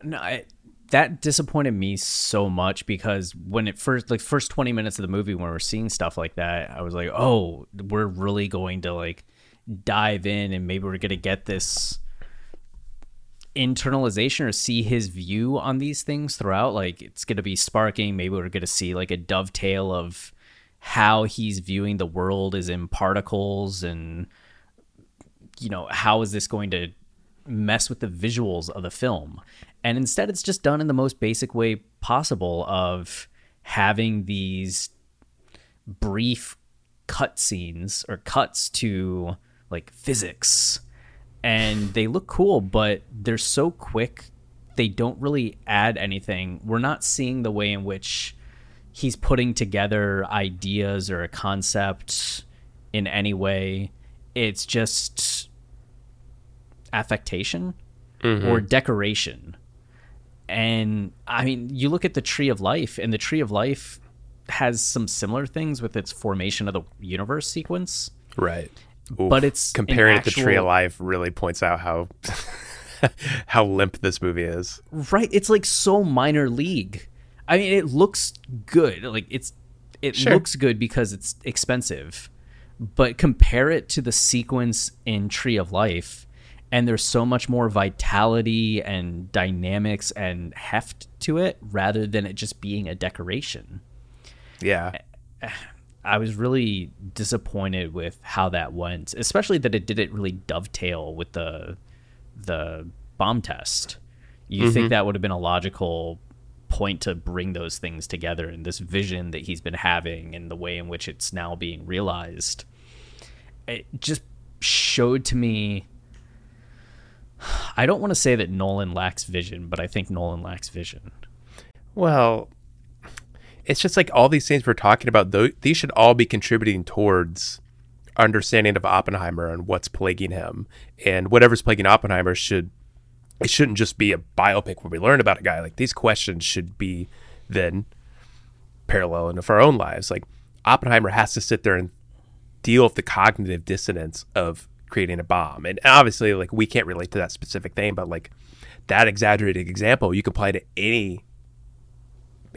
No, I, that disappointed me so much because when it first like first 20 minutes of the movie when we're seeing stuff like that i was like oh we're really going to like dive in and maybe we're going to get this internalization or see his view on these things throughout like it's going to be sparking maybe we're going to see like a dovetail of how he's viewing the world is in particles and you know how is this going to mess with the visuals of the film? And instead it's just done in the most basic way possible of having these brief cutscenes or cuts to like physics. And they look cool but they're so quick they don't really add anything. We're not seeing the way in which he's putting together ideas or a concept in any way. It's just affectation mm-hmm. or decoration and I mean, you look at the Tree of Life, and the Tree of Life has some similar things with its formation of the universe sequence. Right. Oof. But it's comparing actual... it to Tree of Life really points out how [LAUGHS] how limp this movie is. Right. It's like so minor league. I mean, it looks good. Like it's it sure. looks good because it's expensive. But compare it to the sequence in Tree of Life and there's so much more vitality and dynamics and heft to it rather than it just being a decoration. Yeah. [SIGHS] I was really disappointed with how that went, especially that it didn't really dovetail with the the bomb test. You mm-hmm. think that would have been a logical point to bring those things together and this vision that he's been having and the way in which it's now being realized. It just showed to me I don't want to say that Nolan lacks vision, but I think Nolan lacks vision. Well, it's just like all these things we're talking about, though, these should all be contributing towards understanding of Oppenheimer and what's plaguing him. And whatever's plaguing Oppenheimer should it shouldn't just be a biopic where we learn about a guy. Like these questions should be then parallel into our own lives. Like Oppenheimer has to sit there and deal with the cognitive dissonance of creating a bomb. And obviously, like we can't relate to that specific thing, but like that exaggerated example, you can apply to any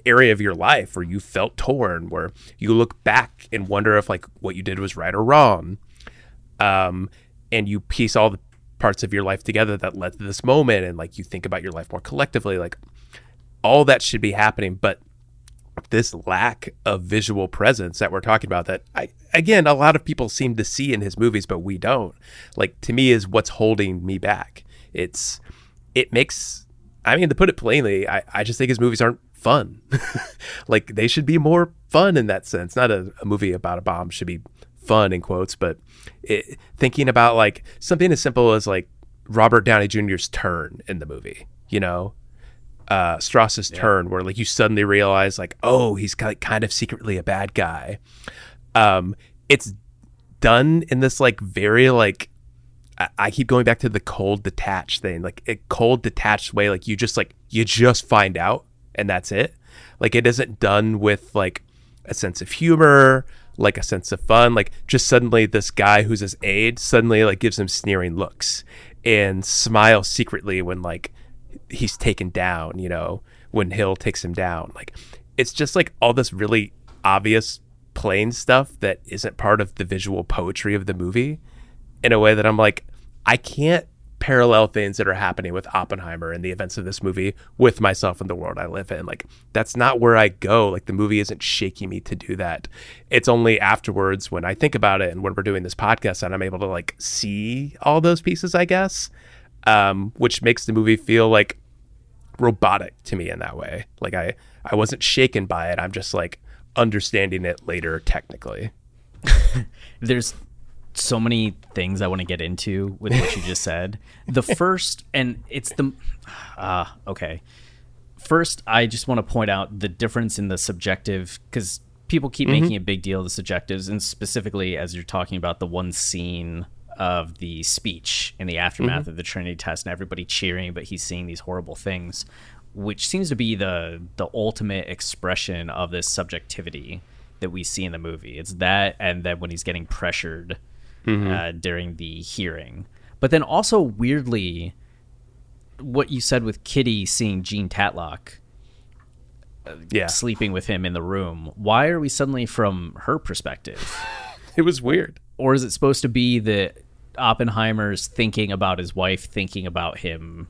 area of your life where you felt torn, where you look back and wonder if like what you did was right or wrong. Um, and you piece all the parts of your life together that led to this moment, and like you think about your life more collectively. Like all that should be happening, but this lack of visual presence that we're talking about that I again a lot of people seem to see in his movies but we don't. Like to me is what's holding me back. It's it makes I mean to put it plainly I, I just think his movies aren't fun. [LAUGHS] Like they should be more fun in that sense. Not a, a movie about a bomb should be fun in quotes but it, thinking about like something as simple as like Robert Downey Jr.'s turn in the movie you know uh, Strauss's yeah. turn, where like you suddenly realize like, oh, he's kind of secretly a bad guy. Um, it's done in this like very like I, I keep going back to the cold detached thing, like a cold detached way. Like you just like you just find out and that's it. Like it isn't done with like a sense of humor, like a sense of fun. Like just suddenly this guy who's his aide suddenly like gives him sneering looks and smiles secretly when like he's taken down, you know, when Hill takes him down. Like it's just like all this really obvious plain stuff that isn't part of the visual poetry of the movie in a way that I'm like I can't parallel things that are happening with Oppenheimer and the events of this movie with myself and the world I live in. Like that's not where I go. Like the movie isn't shaking me to do that. It's only afterwards when I think about it and when we're doing this podcast that I'm able to like see all those pieces, I guess. Um, which makes the movie feel like robotic to me in that way. Like I I wasn't shaken by it. I'm just like understanding it later technically. [LAUGHS] There's so many things I want to get into with what you just said. The [LAUGHS] first, and it's the, ah, uh, okay. First, I just want to point out the difference in the subjective because people keep mm-hmm. making a big deal of the subjectives, and specifically as you're talking about the one scene of the speech in the aftermath mm-hmm. of the Trinity test, and everybody cheering, but he's seeing these horrible things, which seems to be the the ultimate expression of this subjectivity that we see in the movie. It's that, and then when he's getting pressured mm-hmm. uh, during the hearing. But then also weirdly, what you said with Kitty seeing Jean Tatlock, uh, yeah, sleeping with him in the room. Why are we suddenly from her perspective? [LAUGHS] it was weird. Or is it supposed to be that Oppenheimer's thinking about his wife, thinking about him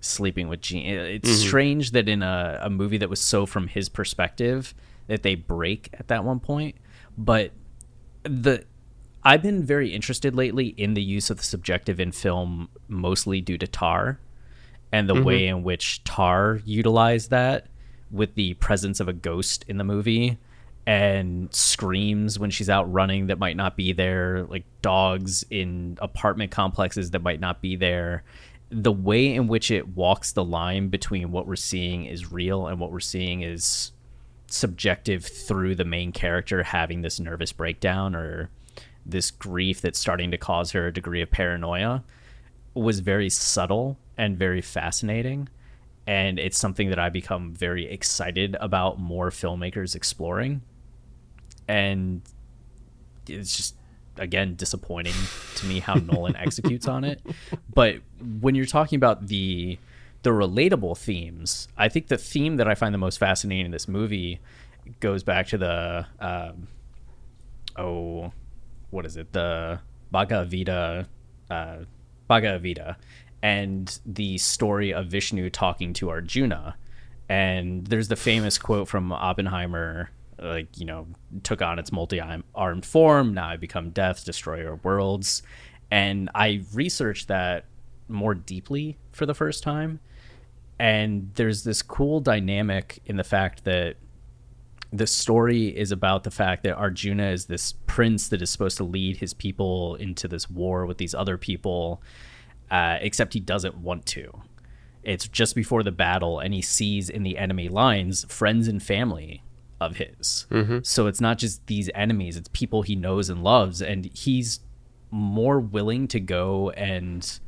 sleeping with Jean? It's mm-hmm. strange that in a, a movie that was so from his perspective that they break at that one point. But the I've been very interested lately in the use of the subjective in film, mostly due to Tar, and the mm-hmm. way in which Tar utilized that with the presence of a ghost in the movie and screams when she's out running that might not be there, like dogs in apartment complexes that might not be there. The way in which it walks the line between what we're seeing is real and what we're seeing is subjective through the main character having this nervous breakdown or this grief that's starting to cause her a degree of paranoia was very subtle and very fascinating and it's something that I become very excited about more filmmakers exploring and it's just again disappointing to me how Nolan [LAUGHS] executes on it but when you're talking about the the relatable themes I think the theme that I find the most fascinating in this movie goes back to the um, oh what is it the Bhagavad Gita, uh, Bhagavad Gita, and the story of Vishnu talking to Arjuna. And there's the famous quote from Oppenheimer, like you know, took on its multi-armed form. Now I become death, destroyer of worlds. And I researched that more deeply for the first time. And there's this cool dynamic in the fact that the story is about the fact that Arjuna is this prince that is supposed to lead his people into this war with these other people, uh, except he doesn't want to. It's just before the battle, and he sees in the enemy lines friends and family of his. Mm-hmm. So it's not just these enemies, it's people he knows and loves, and he's more willing to go and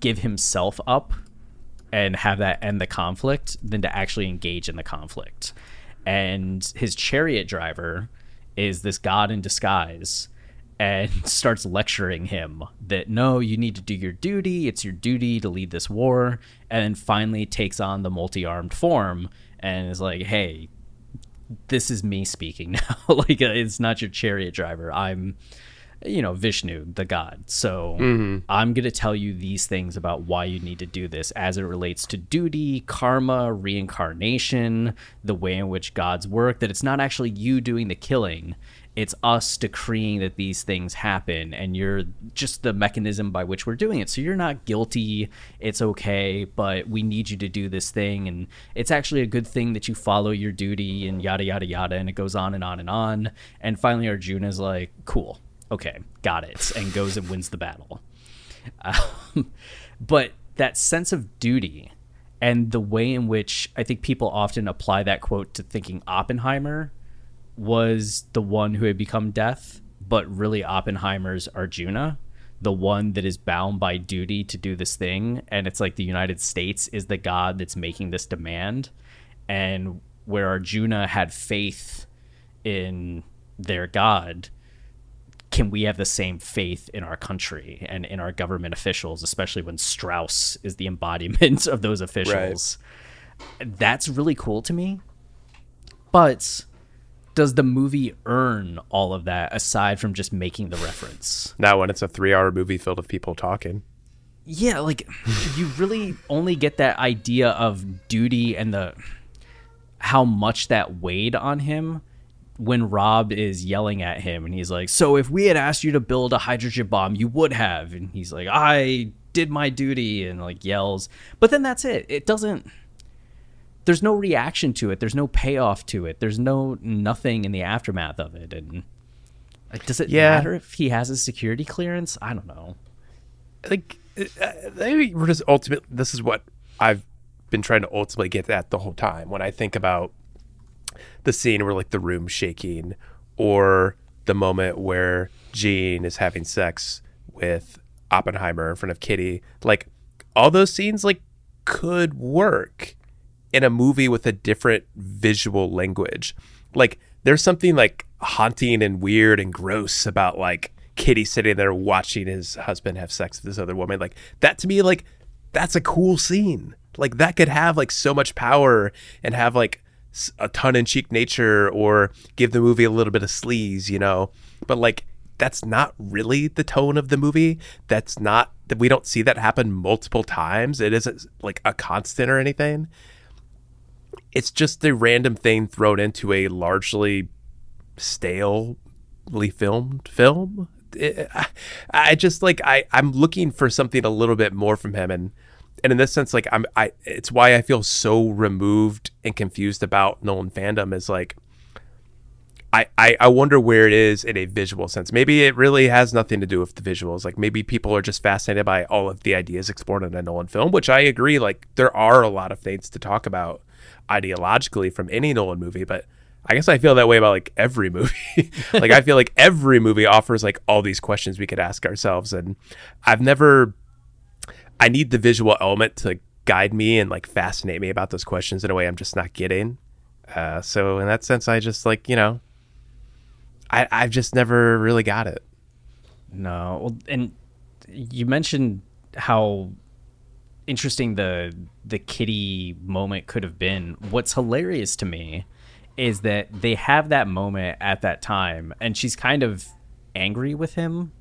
give himself up and have that end the conflict than to actually engage in the conflict and his chariot driver is this god in disguise and [LAUGHS] starts lecturing him that no, you need to do your duty. It's your duty to lead this war. And then finally takes on the multi armed form and is like, hey, this is me speaking [LAUGHS] now. like, it's not your chariot driver. I'm you know, Vishnu, the god. So mm-hmm. I'm going to tell you these things about why you need to do this as it relates to duty, karma, reincarnation, the way in which gods work, that it's not actually you doing the killing. It's us decreeing that these things happen, and you're just the mechanism by which we're doing it. So you're not guilty. It's okay, but we need you to do this thing. And it's actually a good thing that you follow your duty, and yada, yada, yada. And it goes on and on and on. And finally, Arjuna's like, cool okay, got it, and goes and wins the battle. [LAUGHS] Um, but that sense of duty and the way in which I think people often apply that quote to thinking Oppenheimer was the one who had become death, but really Oppenheimer's Arjuna, the one that is bound by duty to do this thing. And it's like the United States is the God that's making this demand. And where Arjuna had faith in their God, can we have the same faith in our country and in our government officials, especially when Strauss is the [LAUGHS] embodiment of those officials? Right. That's really cool to me. But does the movie earn all of that aside from just making the reference? Not when it's a three hour movie filled with people talking. Yeah, like you really only get that idea of duty and the how much that weighed on him when Robb is yelling at him and he's like, "So if we had asked you to build a hydrogen bomb, you would have." And he's like, "I did my duty and like yells. But then that's it. It doesn't there's no reaction to it. There's no payoff to it. There's no nothing in the aftermath of it. And like, does it Yeah. matter if he has a security clearance? I don't know. like uh, maybe we're just ultimately. this is what i've been trying to ultimately get at the whole time when i think about the scene where like the room shaking or the moment where Jean is having sex with Oppenheimer in front of Kitty like all those scenes like could work in a movie with a different visual language like there's something like haunting and weird and gross about like Kitty sitting there watching his husband have sex with this other woman. Like that to me, like that's a cool scene. Like that could have like so much power and have like a ton in cheek nature or give the movie a little bit of sleaze, you know. But like that's not really the tone of the movie. That's not that we don't see that happen multiple times. It isn't like a constant or anything. It's just a random thing thrown into a largely stalely filmed film. It- I, I just like I I'm looking for something a little bit more from him and and in this sense like I'm I it's why I feel so removed and confused about Nolan fandom is like I, I, I wonder where it is in a visual sense. Maybe it really has nothing to do with the visuals. Like maybe people are just fascinated by all of the ideas explored in a Nolan film, which I agree. Like there are a lot of things to talk about ideologically from any Nolan movie, but I guess I feel that way about like every [LAUGHS] movie. like I feel like every movie offers like all these questions we could ask ourselves, and I've never. I need the visual element to guide me and like fascinate me about those questions in a way I'm just not getting. Uh, so in that sense, I just like you know, I I've just never really got it. No, well, and you mentioned how interesting the the kitty moment could have been. What's hilarious to me is that they have that moment at that time, and she's kind of angry with him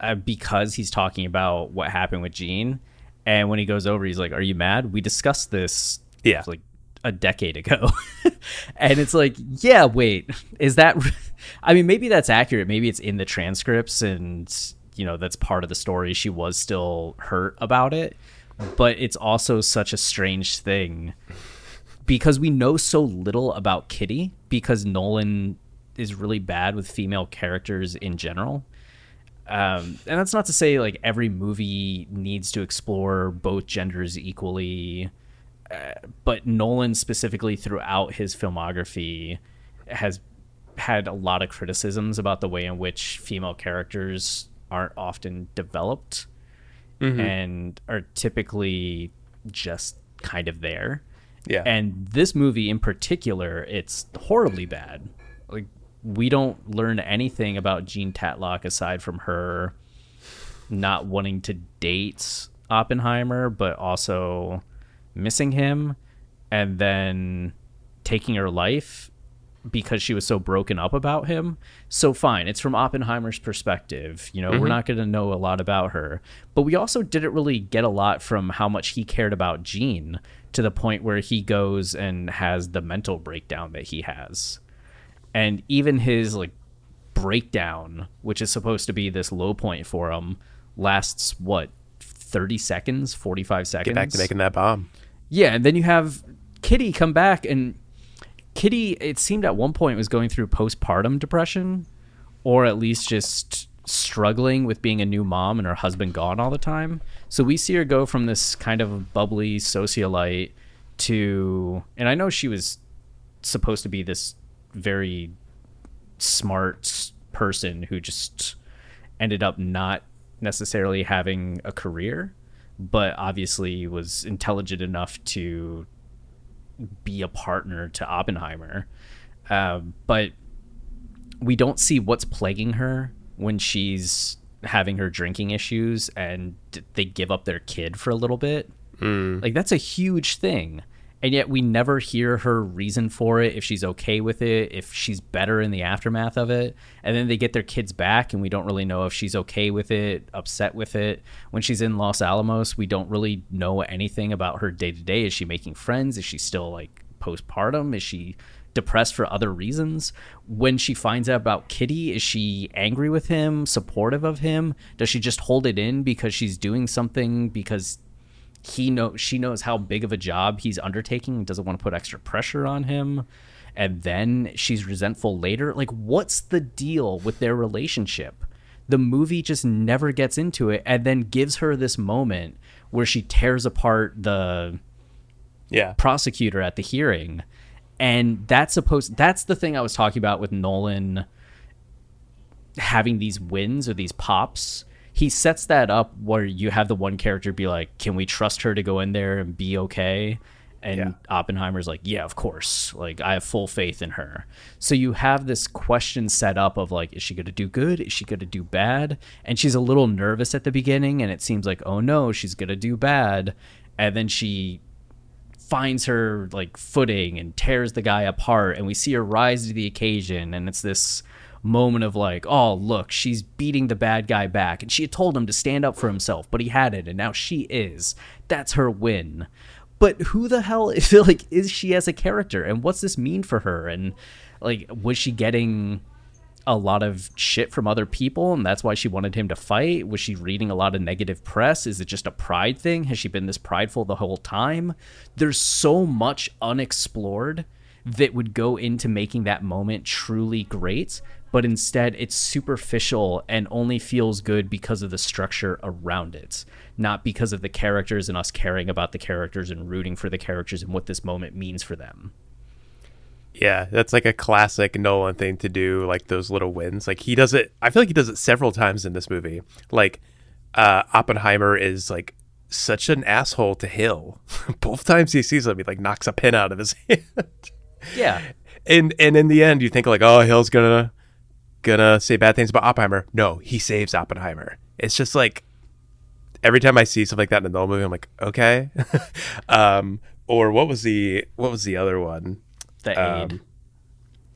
uh, because he's talking about what happened with Jean. And when he goes over, he's like, "Are you mad? We discussed this, Yeah. like a decade ago." [LAUGHS] and it's like, "Yeah, wait, is that? [LAUGHS] I mean, maybe that's accurate. Maybe it's in the transcripts, and you know, that's part of the story. She was still hurt about it, but it's also such a strange thing because we know so little about Kitty because Nolan is really bad with female characters in general. Um, and that's not to say like every movie needs to explore both genders equally, uh, but Nolan specifically throughout his filmography has had a lot of criticisms about the way in which female characters aren't often developed mm-hmm. and are typically just kind of there. Yeah. And this movie in particular, it's horribly bad. Like we don't learn anything about Jean Tatlock aside from her not wanting to date Oppenheimer, but also missing him and then taking her life because she was so broken up about him. So fine, it's from Oppenheimer's perspective. You know, we're mm-hmm. not going to know a lot about her, but we also didn't really get a lot from how much he cared about Jean to the point where he goes and has the mental breakdown that he has. And even his like breakdown, which is supposed to be this low point for him, lasts what 30 seconds, 45 seconds. Get back to making that bomb. Yeah, and then you have Kitty come back, and Kitty, it seemed at one point was going through postpartum depression, or at least just struggling with being a new mom and her husband gone all the time. So we see her go from this kind of bubbly socialite to, and I know she was supposed to be this very smart person who just ended up not necessarily having a career, but obviously was intelligent enough to be a partner to Oppenheimer. Um, but we don't see what's plaguing her when she's having her drinking issues and they give up their kid for a little bit. Like that's a huge thing. And yet we never hear her reason for it, if she's okay with it, if she's better in the aftermath of it. And then they get their kids back and we don't really know if she's okay with it, upset with it. When she's in Los Alamos, we don't really know anything about her day to day. Is she making friends? Is she still like postpartum? Is she depressed for other reasons. When she finds out about Kitty, is she angry with him, supportive of him? Does she just hold it in because she's doing something because he know she knows how big of a job he's undertaking and doesn't want to put extra pressure on him? And then she's resentful later. Like, what's the deal with their relationship? The movie just never gets into it and then gives her this moment where she tears apart the yeah prosecutor at the hearing and that's supposed that's the thing i was talking about with nolan having these wins or these pops he sets that up where you have the one character be like can we trust her to go in there and be okay? And yeah. oppenheimer's like yeah of course. Like i have full faith in her. So you have this question set up of like is she going to do good? Is she going to do bad? And she's a little nervous at the beginning and it seems like oh no she's going to do bad. And then she finds her like footing and tears the guy apart and we see her rise to the occasion and it's this moment of like oh look she's beating the bad guy back and she had told him to stand up for himself but he had it and now she is that's her win but who the hell is [LAUGHS] like is she as a character and what's this mean for her and like was she getting a lot of shit from other people and that's why she wanted him to fight? Was she reading a lot of negative press? Is it just a pride thing? Has she been this prideful the whole time? There's so much unexplored that would go into making that moment truly great, but instead it's superficial and only feels good because of the structure around it, not because of the characters and us caring about the characters and rooting for the characters and what this moment means for them. Yeah, that's like a classic Nolan thing to do, like those little wins. Like he does it I feel like he does it several times in this movie. Like uh Oppenheimer is like such an asshole to Hill. [LAUGHS] Both times he sees him, he like knocks a pin out of his [LAUGHS] hand. Yeah. And and in the end you think like, oh Hill's gonna gonna say bad things about Oppenheimer. No, he saves Oppenheimer. It's just like every time I see something like that in a Nolan movie, I'm like, okay. [LAUGHS] um, or what was the what was the other one? The aid. Um,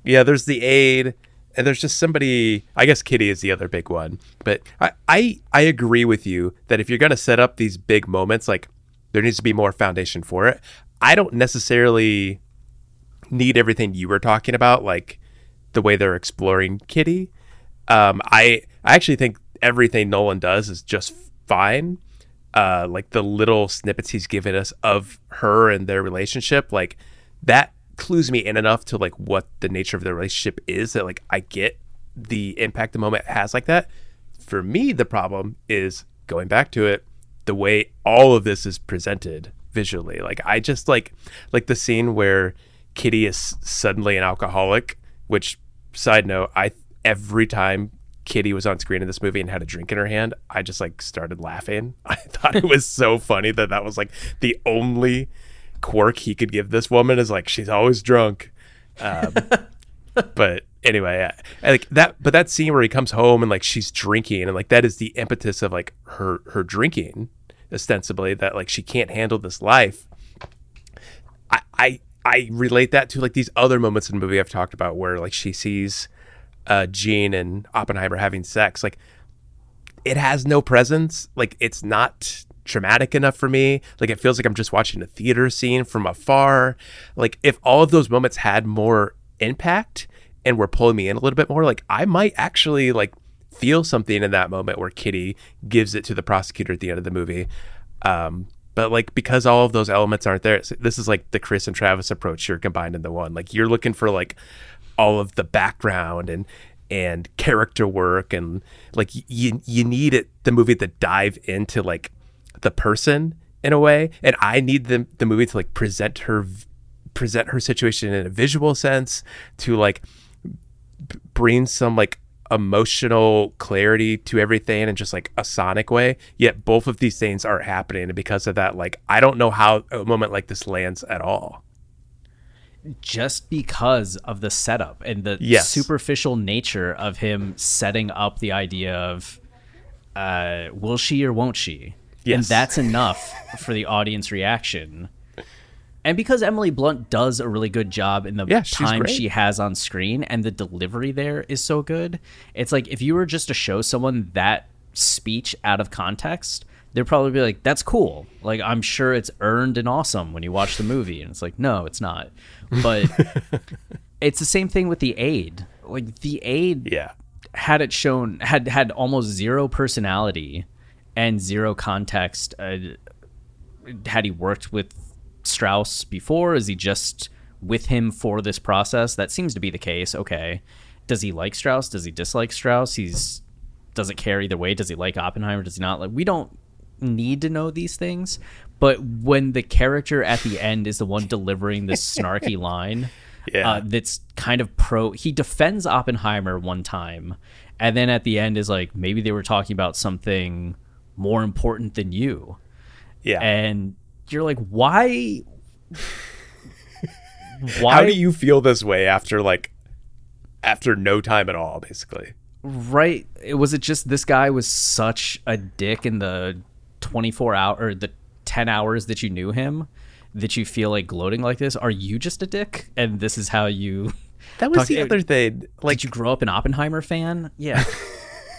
yeah, there's the aid, and there's just somebody. I guess Kitty is the other big one, but I I, I agree with you that if you're gonna set up these big moments, like there needs to be more foundation for it. I don't necessarily need everything you were talking about, like the way they're exploring Kitty. Um, I I actually think everything Nolan does is just fine. Uh, like the little snippets he's given us of her and their relationship, like that clues me in enough to like what the nature of the relationship is that like I get the impact the moment has like that. For me, the problem is going back to it, the way all of this is presented visually. Like I just like like the scene where Kitty is suddenly an alcoholic, which side note, I every time Kitty was on screen in this movie and had a drink in her hand, I just like started laughing. [LAUGHS] I thought it was so funny that that was like the only quirk he could give this woman is like she's always drunk. Um, [LAUGHS] but anyway, I, like that. But that scene where he comes home and like she's drinking and like that is the impetus of like her her drinking ostensibly that like she can't handle this life. I I I relate that to like these other moments in the movie I've talked about where like she sees uh, Jean and Oppenheimer having sex. Like it has no presence. Like it's not traumatic enough for me. Like it feels like I'm just watching a theater scene from afar. Like if all of those moments had more impact and were pulling me in a little bit more, like I might actually like feel something in that moment where Kitty gives it to the prosecutor at the end of the movie. Um, but like because all of those elements aren't there, this is like the Chris and Travis approach you're combined into one. Like you're looking for like all of the background and and character work and like you you need it the movie to dive into like the person in a way and i need the, the movie to like present her present her situation in a visual sense to like b- bring some like emotional clarity to everything and just like a sonic way yet both of these things are happening and because of that like i don't know how a moment like this lands at all just because of the setup and the yes. superficial nature of him setting up the idea of uh, will she or won't she Yes. And that's enough for the audience reaction. And because Emily Blunt does a really good job in the yeah, time she has on screen and the delivery there is so good, it's like if you were just to show someone that speech out of context, they'd probably be like, that's cool. Like, I'm sure it's earned and awesome when you watch the movie. And it's like, no, it's not. But [LAUGHS] it's the same thing with the aide. Like the aide Yeah. had it shown had had almost zero personality and zero context. Uh, had he worked with Strauss before? Is he just with him for this process? That seems to be the case. Okay. Does he like Strauss? Does he dislike Strauss? He's doesn't care either way. Does he like Oppenheimer? Does he not like? We don't need to know these things. But when the character at the end is the one delivering this [LAUGHS] snarky line, Yeah. uh, that's kind of pro. He defends Oppenheimer one time, and then at the end is like maybe they were talking about something more important than you, Yeah. and you're like, why? [LAUGHS] why How do you feel this way after like after no time at all, basically? right? It was it just this guy was such a dick in the 24 hour or the 10 hours that you knew him that you feel like gloating like this. Are you just a dick? And this is how you. [LAUGHS] That was the other thing. Like Did you grow up an Oppenheimer fan? Yeah.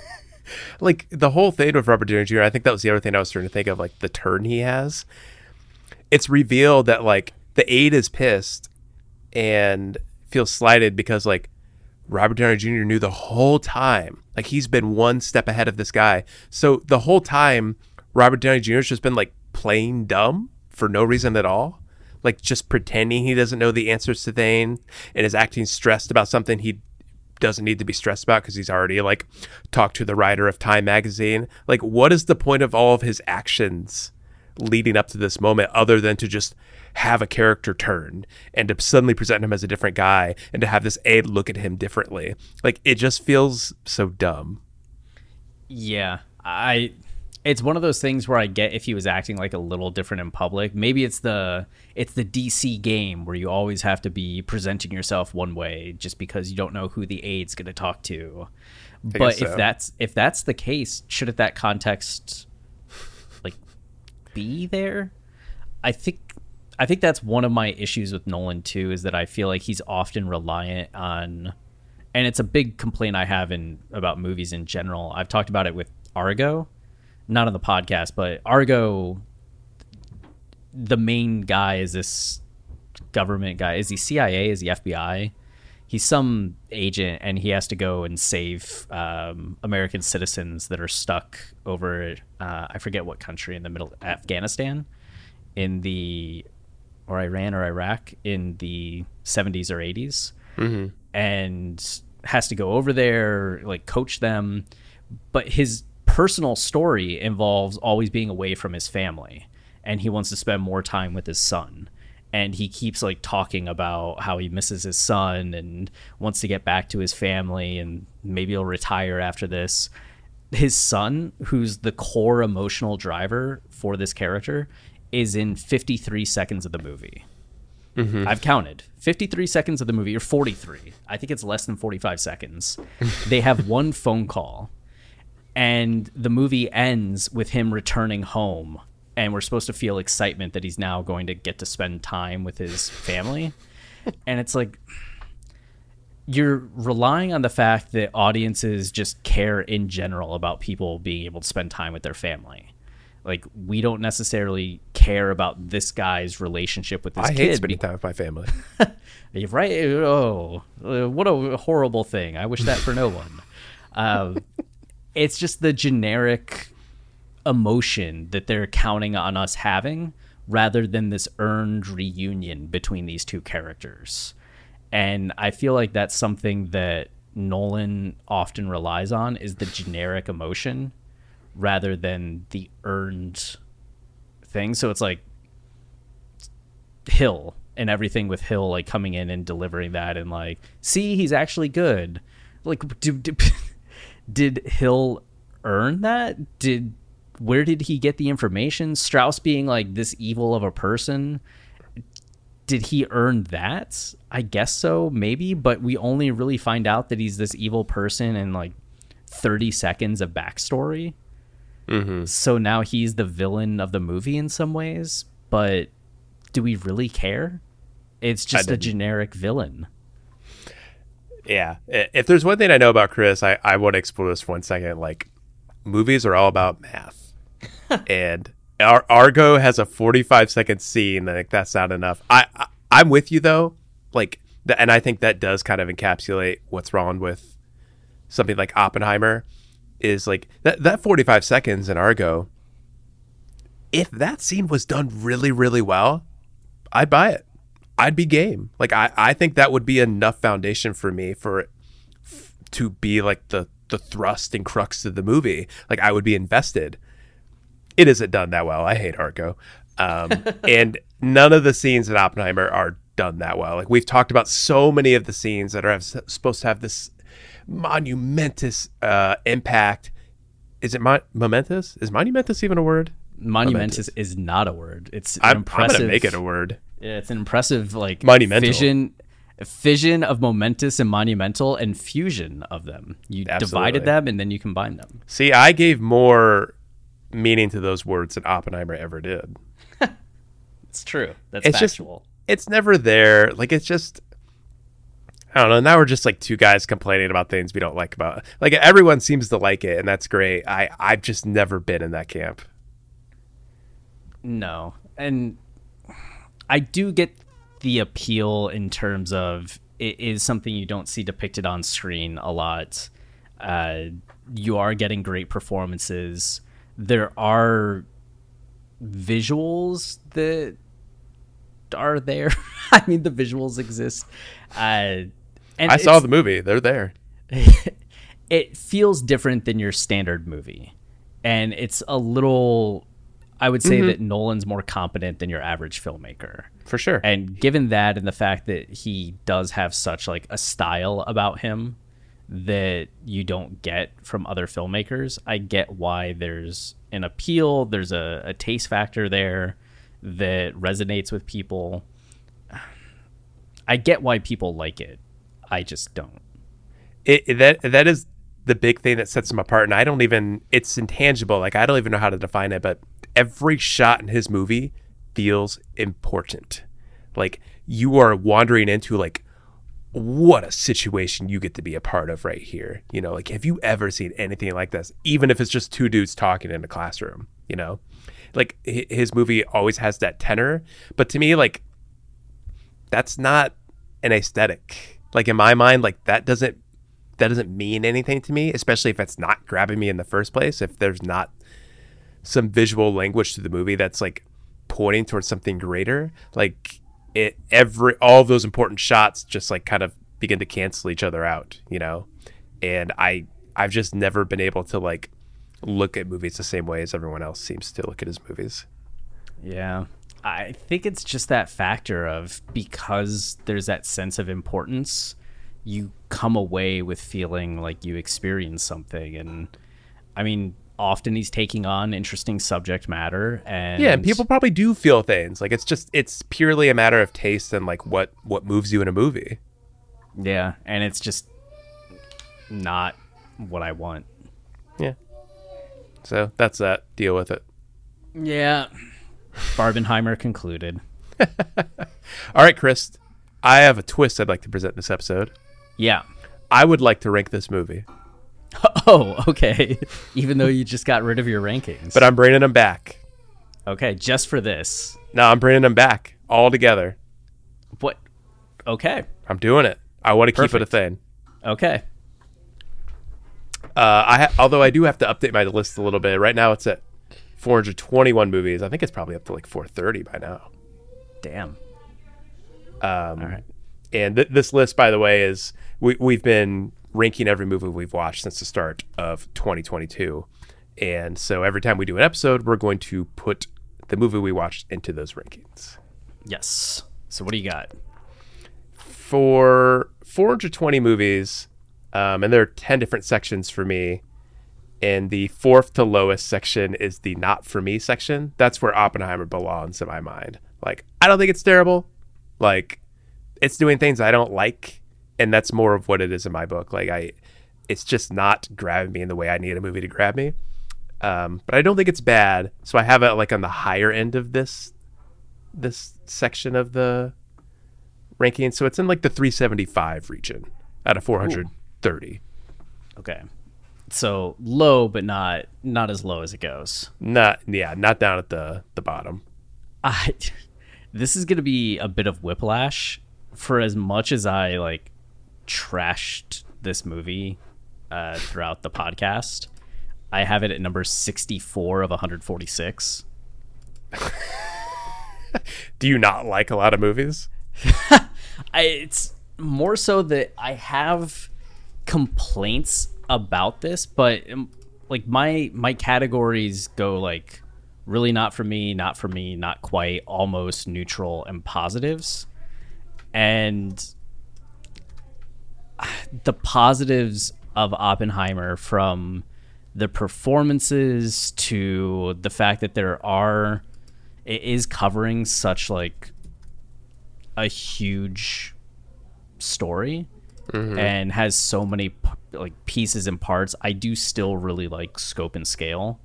[LAUGHS] like the whole thing with Robert Downey Jr. I think that was the other thing I was starting to think of, like the turn he has. It's revealed that like the aide is pissed and feels slighted because like Robert Downey Jr. knew the whole time, like he's been one step ahead of this guy. So the whole time, Robert Downey Jr. has just been like playing dumb for no reason at all. Like just pretending he doesn't know the answers to things and is acting stressed about something he doesn't need to be stressed about because he's already like talked to the writer of Time magazine. Like, what is the point of all of his actions leading up to this moment other than to just have a character turn and to suddenly present him as a different guy and to have this aide look at him differently? Like, it just feels so dumb. Yeah, I. It's one of those things where I get if he was acting like a little different in public. Maybe it's the it's the DC game where you always have to be presenting yourself one way just because you don't know who the aide's going to talk to. But guess if that's if that's the case, shouldn't that context be there? I think I think that's one of my issues with Nolan too is that I feel like he's often reliant on and it's a big complaint I have in about movies in general. I've talked about it with Argo, not on the podcast, but Argo the main guy is this government guy. Is he CIA? Is he FBI? He's some agent, and he has to go and save um, American citizens that are stuck over. Uh, I forget what country in the middle, Afghanistan, in the or Iran or Iraq in the 70s or 80s, and has to go over there, like coach them. But his personal story involves always being away from his family, and he wants to spend more time with his son. And he keeps like talking about how he misses his son and wants to get back to his family, and maybe he'll retire after this his son, who's the core emotional driver for this character, is in 53 seconds of the movie. Mm-hmm. I've counted 53 seconds of the movie, or 43. I think it's less than 45 seconds. [LAUGHS] they have one phone call, and the movie ends with him returning home. And we're supposed to feel excitement that he's now going to get to spend time with his family. [LAUGHS] and it's like, you're relying on the fact that audiences just care in general about people being able to spend time with their family. Like we don't necessarily care about this guy's relationship with his I kid. hate spending time with my family. [LAUGHS] You're right? Oh, uh, what a horrible thing! I wish that for no one. [LAUGHS] Um, it's just the generic emotion that they're counting on us having, rather than this earned reunion between these two characters. And I feel like that's something that Nolan often relies on is the generic emotion rather than the earned thing. So it's like Hill and everything with Hill like coming in and delivering that and like, see, he's actually good. Like, [LAUGHS] did, did, [LAUGHS] did Hill earn that? Did where did he get the information? Strauss being like this evil of a person. Did he earn that? I guess so, maybe, but we only really find out that he's this evil person in like 30 seconds of backstory. Mm-hmm. So now he's the villain of the movie in some ways, but do we really care? It's just a generic villain. yeah. If there's one thing I know about Chris, I, I want to explore this for one second. Like, movies are all about math. And Ar- Argo has a 45 second scene. Think that's not enough. I, I I'm with you though. Like And I think that does kind of encapsulate what's wrong with something like Oppenheimer is like that that 45 seconds in Argo if that scene was done really really well, I'd buy it. I'd be game. Like I I think that would be enough foundation for me for f- to be like the the thrust and crux of the movie. Like I would be invested. It isn't done that well. I hate Argo. Um, [LAUGHS] and none of the scenes in Oppenheimer are done that well. Like we've talked about so many of the scenes that are have, supposed to have this monumentous uh, impact. Is it mon- momentous? Is monumentous even a word? Monumentous is not a word. It's I'm, I'm impressive. gonna make it a word. Yeah, it's an impressive like Monumental. fission, fission of momentous and monumental, and fusion of them. You Absolutely. divided them, and then you combine them. See, I gave more meaning to those words than Oppenheimer ever did. It's true. That's It's just- factual. It's never there. Like it's just I don't know. Now we're just like two guys complaining about things we don't like about. Like everyone seems to like it, and that's great. I I've just never been in that camp. No, and I do get the appeal in terms of it is something you don't see depicted on screen a lot. Uh, you are getting great performances. There are visuals that are there. [LAUGHS] I mean, the visuals exist. Uh, and I saw the movie. They're there. [LAUGHS] it feels different than your standard movie. And it's a little I would say that Nolan's more competent than your average filmmaker. For sure. And given that and the fact that he does have such like a style about him that you don't get from other filmmakers, I get why there's an appeal, there's a, a taste factor there that resonates with people. I get why people like it. I just don't. it, it- that that is the big thing that sets him apart and i don't even it's intangible like i don't even know how to define it but every shot in his movie feels important like you are wandering into like what a situation you get to be a part of right here you know like have you ever seen anything like this? Even if it's just two dudes talking in a classroom you know? Like his movie always has that tenor but to me like that's not an aesthetic. Like in my mind like that doesn't that doesn't mean anything to me, especially if it's not grabbing me in the first place. If there's not some visual language to the movie that's like pointing towards something greater, like it every all of those important shots just like kind of begin to cancel each other out, you know. And I I've just never been able to like look at movies the same way as everyone else seems to look at his movies. Yeah. I think it's just that factor of because there's that sense of importance, you come away with feeling like you experience something. And I mean, often he's taking on interesting subject matter. And Yeah, and people probably do feel things. Like it's just it's purely a matter of taste and like what what moves you in a movie. Yeah. And it's just not what I want. Yeah. So that's that. Deal with it. Yeah. Barbenheimer concluded. [LAUGHS] All right, Chris. I have a twist I'd like to present this episode. Yeah. I would like to rank this movie, [LAUGHS] Oh, okay. Even though you just got rid of your rankings. but I'm bringing them back. okay, just for this. No, I'm bringing them back all together. What? Okay. I'm doing it. I want to keep it a thing. Okay. Uh, I ha- although I do have to update my list a little bit. Right now it's at 421 movies. I think it's probably up to like 430 by now. Damn. Um, All right. And th- this list, by the way, is we, we've been ranking every movie we've watched since the start of 2022. And so every time we do an episode, we're going to put the movie we watched into those rankings. Yes. So what do you got? For 420 movies, um, and there are 10 different sections for me. And the fourth to lowest section is the not for me section. That's where Oppenheimer belongs in my mind. Like, I don't think it's terrible. Like, it's doing things I don't like, and that's more of what it is in my book. Like, I, it's just not grabbing me in the way I need a movie to grab me. Um, but I don't think it's bad. So I have it like on the higher end of this, this section of the ranking. So it's in like the 375 region out of 430. Okay. So low, but not not as low as it goes. Not yeah, not down at the the bottom. I. [LAUGHS] This is going to be a bit of whiplash for as much as I like trashed this movie uh, throughout the podcast, I have it at number 64 of 146. [LAUGHS] Do you not like a lot of movies? [LAUGHS] I, it's more so that I have complaints about this, but um, like my my categories go like really not for me, not for me, not quite, almost neutral and positives. And the positives of Oppenheimer from the performances to the fact that there are it is covering such like a huge story mm-hmm. and has so many p- like pieces and parts i do still really like scope and scale.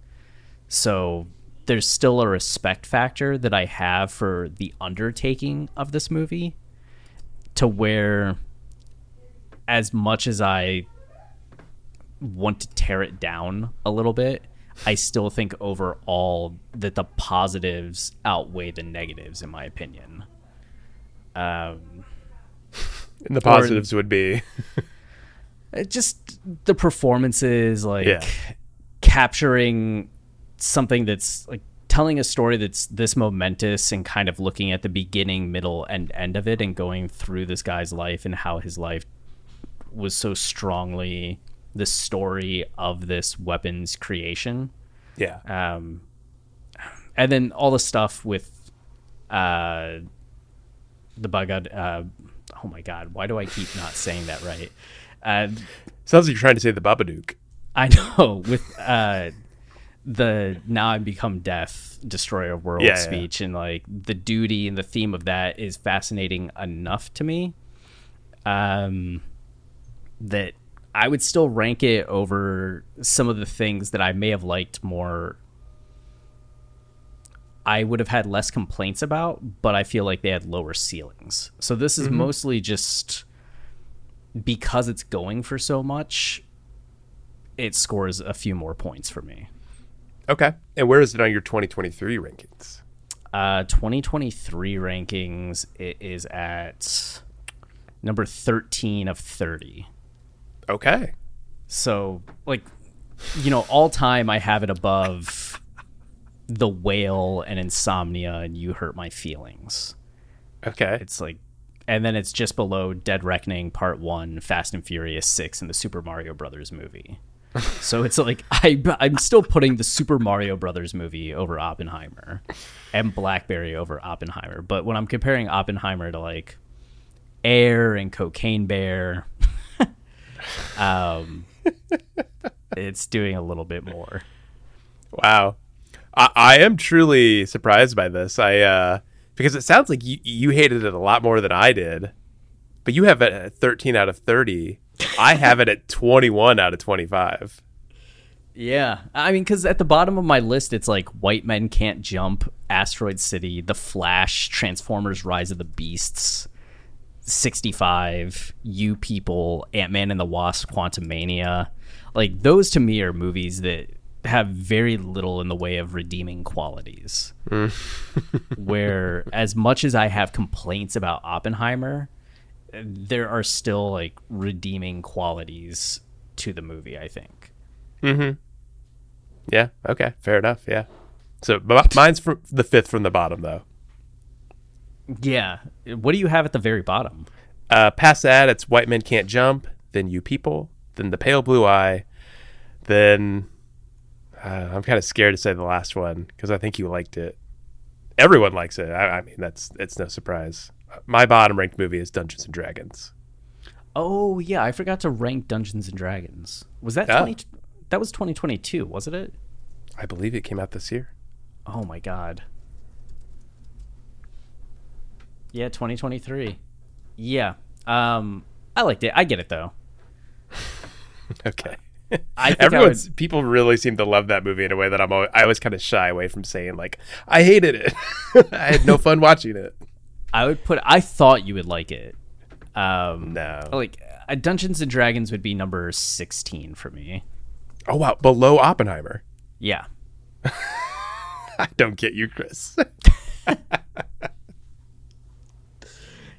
So there's still a respect factor that i have for the undertaking of this movie to where as much as i want to tear it down a little bit i still think overall that the positives outweigh the negatives in my opinion um And the positives would be [LAUGHS] just the performances like Yeah. capturing something that's like telling a story that's this momentous and kind of looking at the beginning middle and end of it and going through this guy's life and how his life was so strongly the story of this weapons creation yeah. um, and then all the stuff with uh, the bug out. Uh, oh my god, why do I keep not saying that right? Uh, Sounds like you're trying to say the Babadook. I know with uh, the now I become death, destroyer of worlds Yeah, yeah. speech, and like the duty and the theme of that is fascinating enough to me. Um, that I would still rank it over some of the things that I may have liked more. I would have had less complaints about, but I feel like they had lower ceilings. So this is mostly just because it's going for so much, it scores a few more points for me. Okay. And where is it on your 2023 rankings? Uh, 2023 rankings, it is at number 13 of 30. Okay. So, like, you know, all time I have it above The Whale and Insomnia and You Hurt My Feelings. Okay. It's like, and then it's just below Dead Reckoning Part 1, Fast and Furious 6, and the Super Mario Brothers movie. [LAUGHS] so it's like, I, I'm still putting the Super Mario Brothers movie over Oppenheimer and Blackberry over Oppenheimer. But when I'm comparing Oppenheimer to like Air and Cocaine Bear, um, it's doing a little bit more. Wow. I, I am truly surprised by this. I uh because it sounds like you you hated it a lot more than I did. But you have it at 13 out of 30. I have it at 21 out of 25. Yeah, I mean, because at the bottom of my list, it's like White Men Can't Jump, Asteroid City, The Flash, Transformers: Rise of the Beasts, 65, You People, Ant Man and the Wasp, Quantumania. Like those to me are movies that have very little in the way of redeeming qualities. [LAUGHS] Where as much as I have complaints about Oppenheimer, there are still like redeeming qualities to the movie. I think. Mm-hmm. yeah. Okay. Fair enough. Yeah. So mine's from the fifth from the bottom though. Yeah. What do you have at the very bottom? Uh, past that, it's White Men Can't Jump, then You People, then The Pale Blue Eye, then uh, I'm kind of scared to say the last one because I think you liked it. Everyone likes it. I, I mean, that's it's no surprise. My bottom ranked movie is Dungeons and Dragons. Oh yeah, I forgot to rank Dungeons and Dragons. Was that Yeah. 20 That was 2022, wasn't it? I believe it came out this year. Oh my god. Yeah, 2023. Yeah. Um I liked it. I get it though. [LAUGHS] Okay. I think I Everyone's would, people really seem to love that movie in a way that I'm always, I was kind of shy away from saying like I hated it. [LAUGHS] I had no fun watching it. I would put I thought you would like it. Um No. like uh, Dungeons and Dragons would be number 16 for me. Oh wow, below Oppenheimer. Yeah. [LAUGHS] I don't get you, Chris.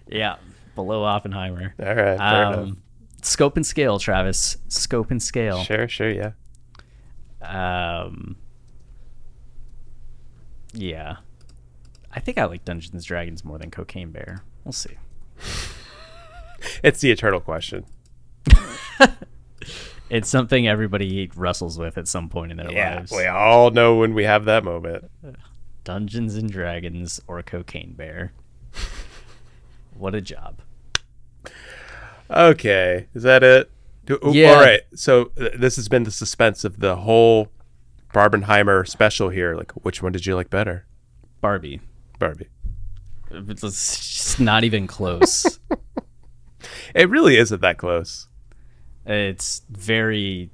Yeah. below Oppenheimer. All right. Um, scope and scale, Travis. Scope and scale. Sure, sure, yeah. Um, yeah, I think I like Dungeons and Dragons more than Cocaine Bear. We'll see. [LAUGHS] It's the eternal question. [LAUGHS] It's something everybody wrestles with at some point in their Yeah, lives. we all know when we have that moment. Dungeons and Dragons or Cocaine Bear. What a job. Okay, is that it? Do- oh, Yeah. All right. So uh, this has been the suspense of the whole Barbenheimer special here. Like, which one did you like better, Barbie. Barbie? It's just not even close. [LAUGHS] It really isn't that close. it's very,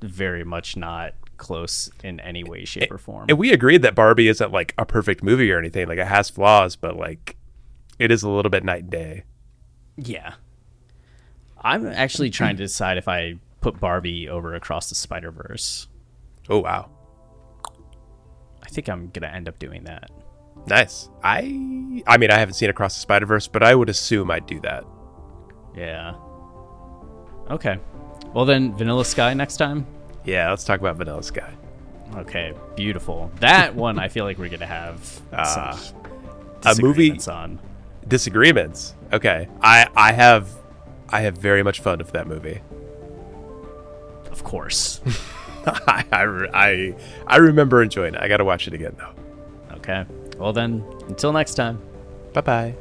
very much not close in any way, shape, or form. And we agreed that Barbie isn't like a perfect movie or anything. Like, it has flaws, but like, it is a little bit night and day. Yeah. I'm actually trying to decide if I put Barbie over across the Spider Verse. Oh wow, I think I'm gonna end up doing that. nice. I, I mean, I haven't seen Across the Spider Verse, but I would assume I'd do that. Yeah. Okay. Well then, Vanilla Sky next time. Yeah, let's talk about Vanilla Sky. Okay, beautiful. That one I feel like we're gonna have [LAUGHS] ah. some A movie- on. Disagreements. Okay, I, I have, I have very much fun with that movie. Of course. [LAUGHS] I, I, I, I remember enjoying it. I got to watch it again though. okay. Well then, until next time. Bye bye.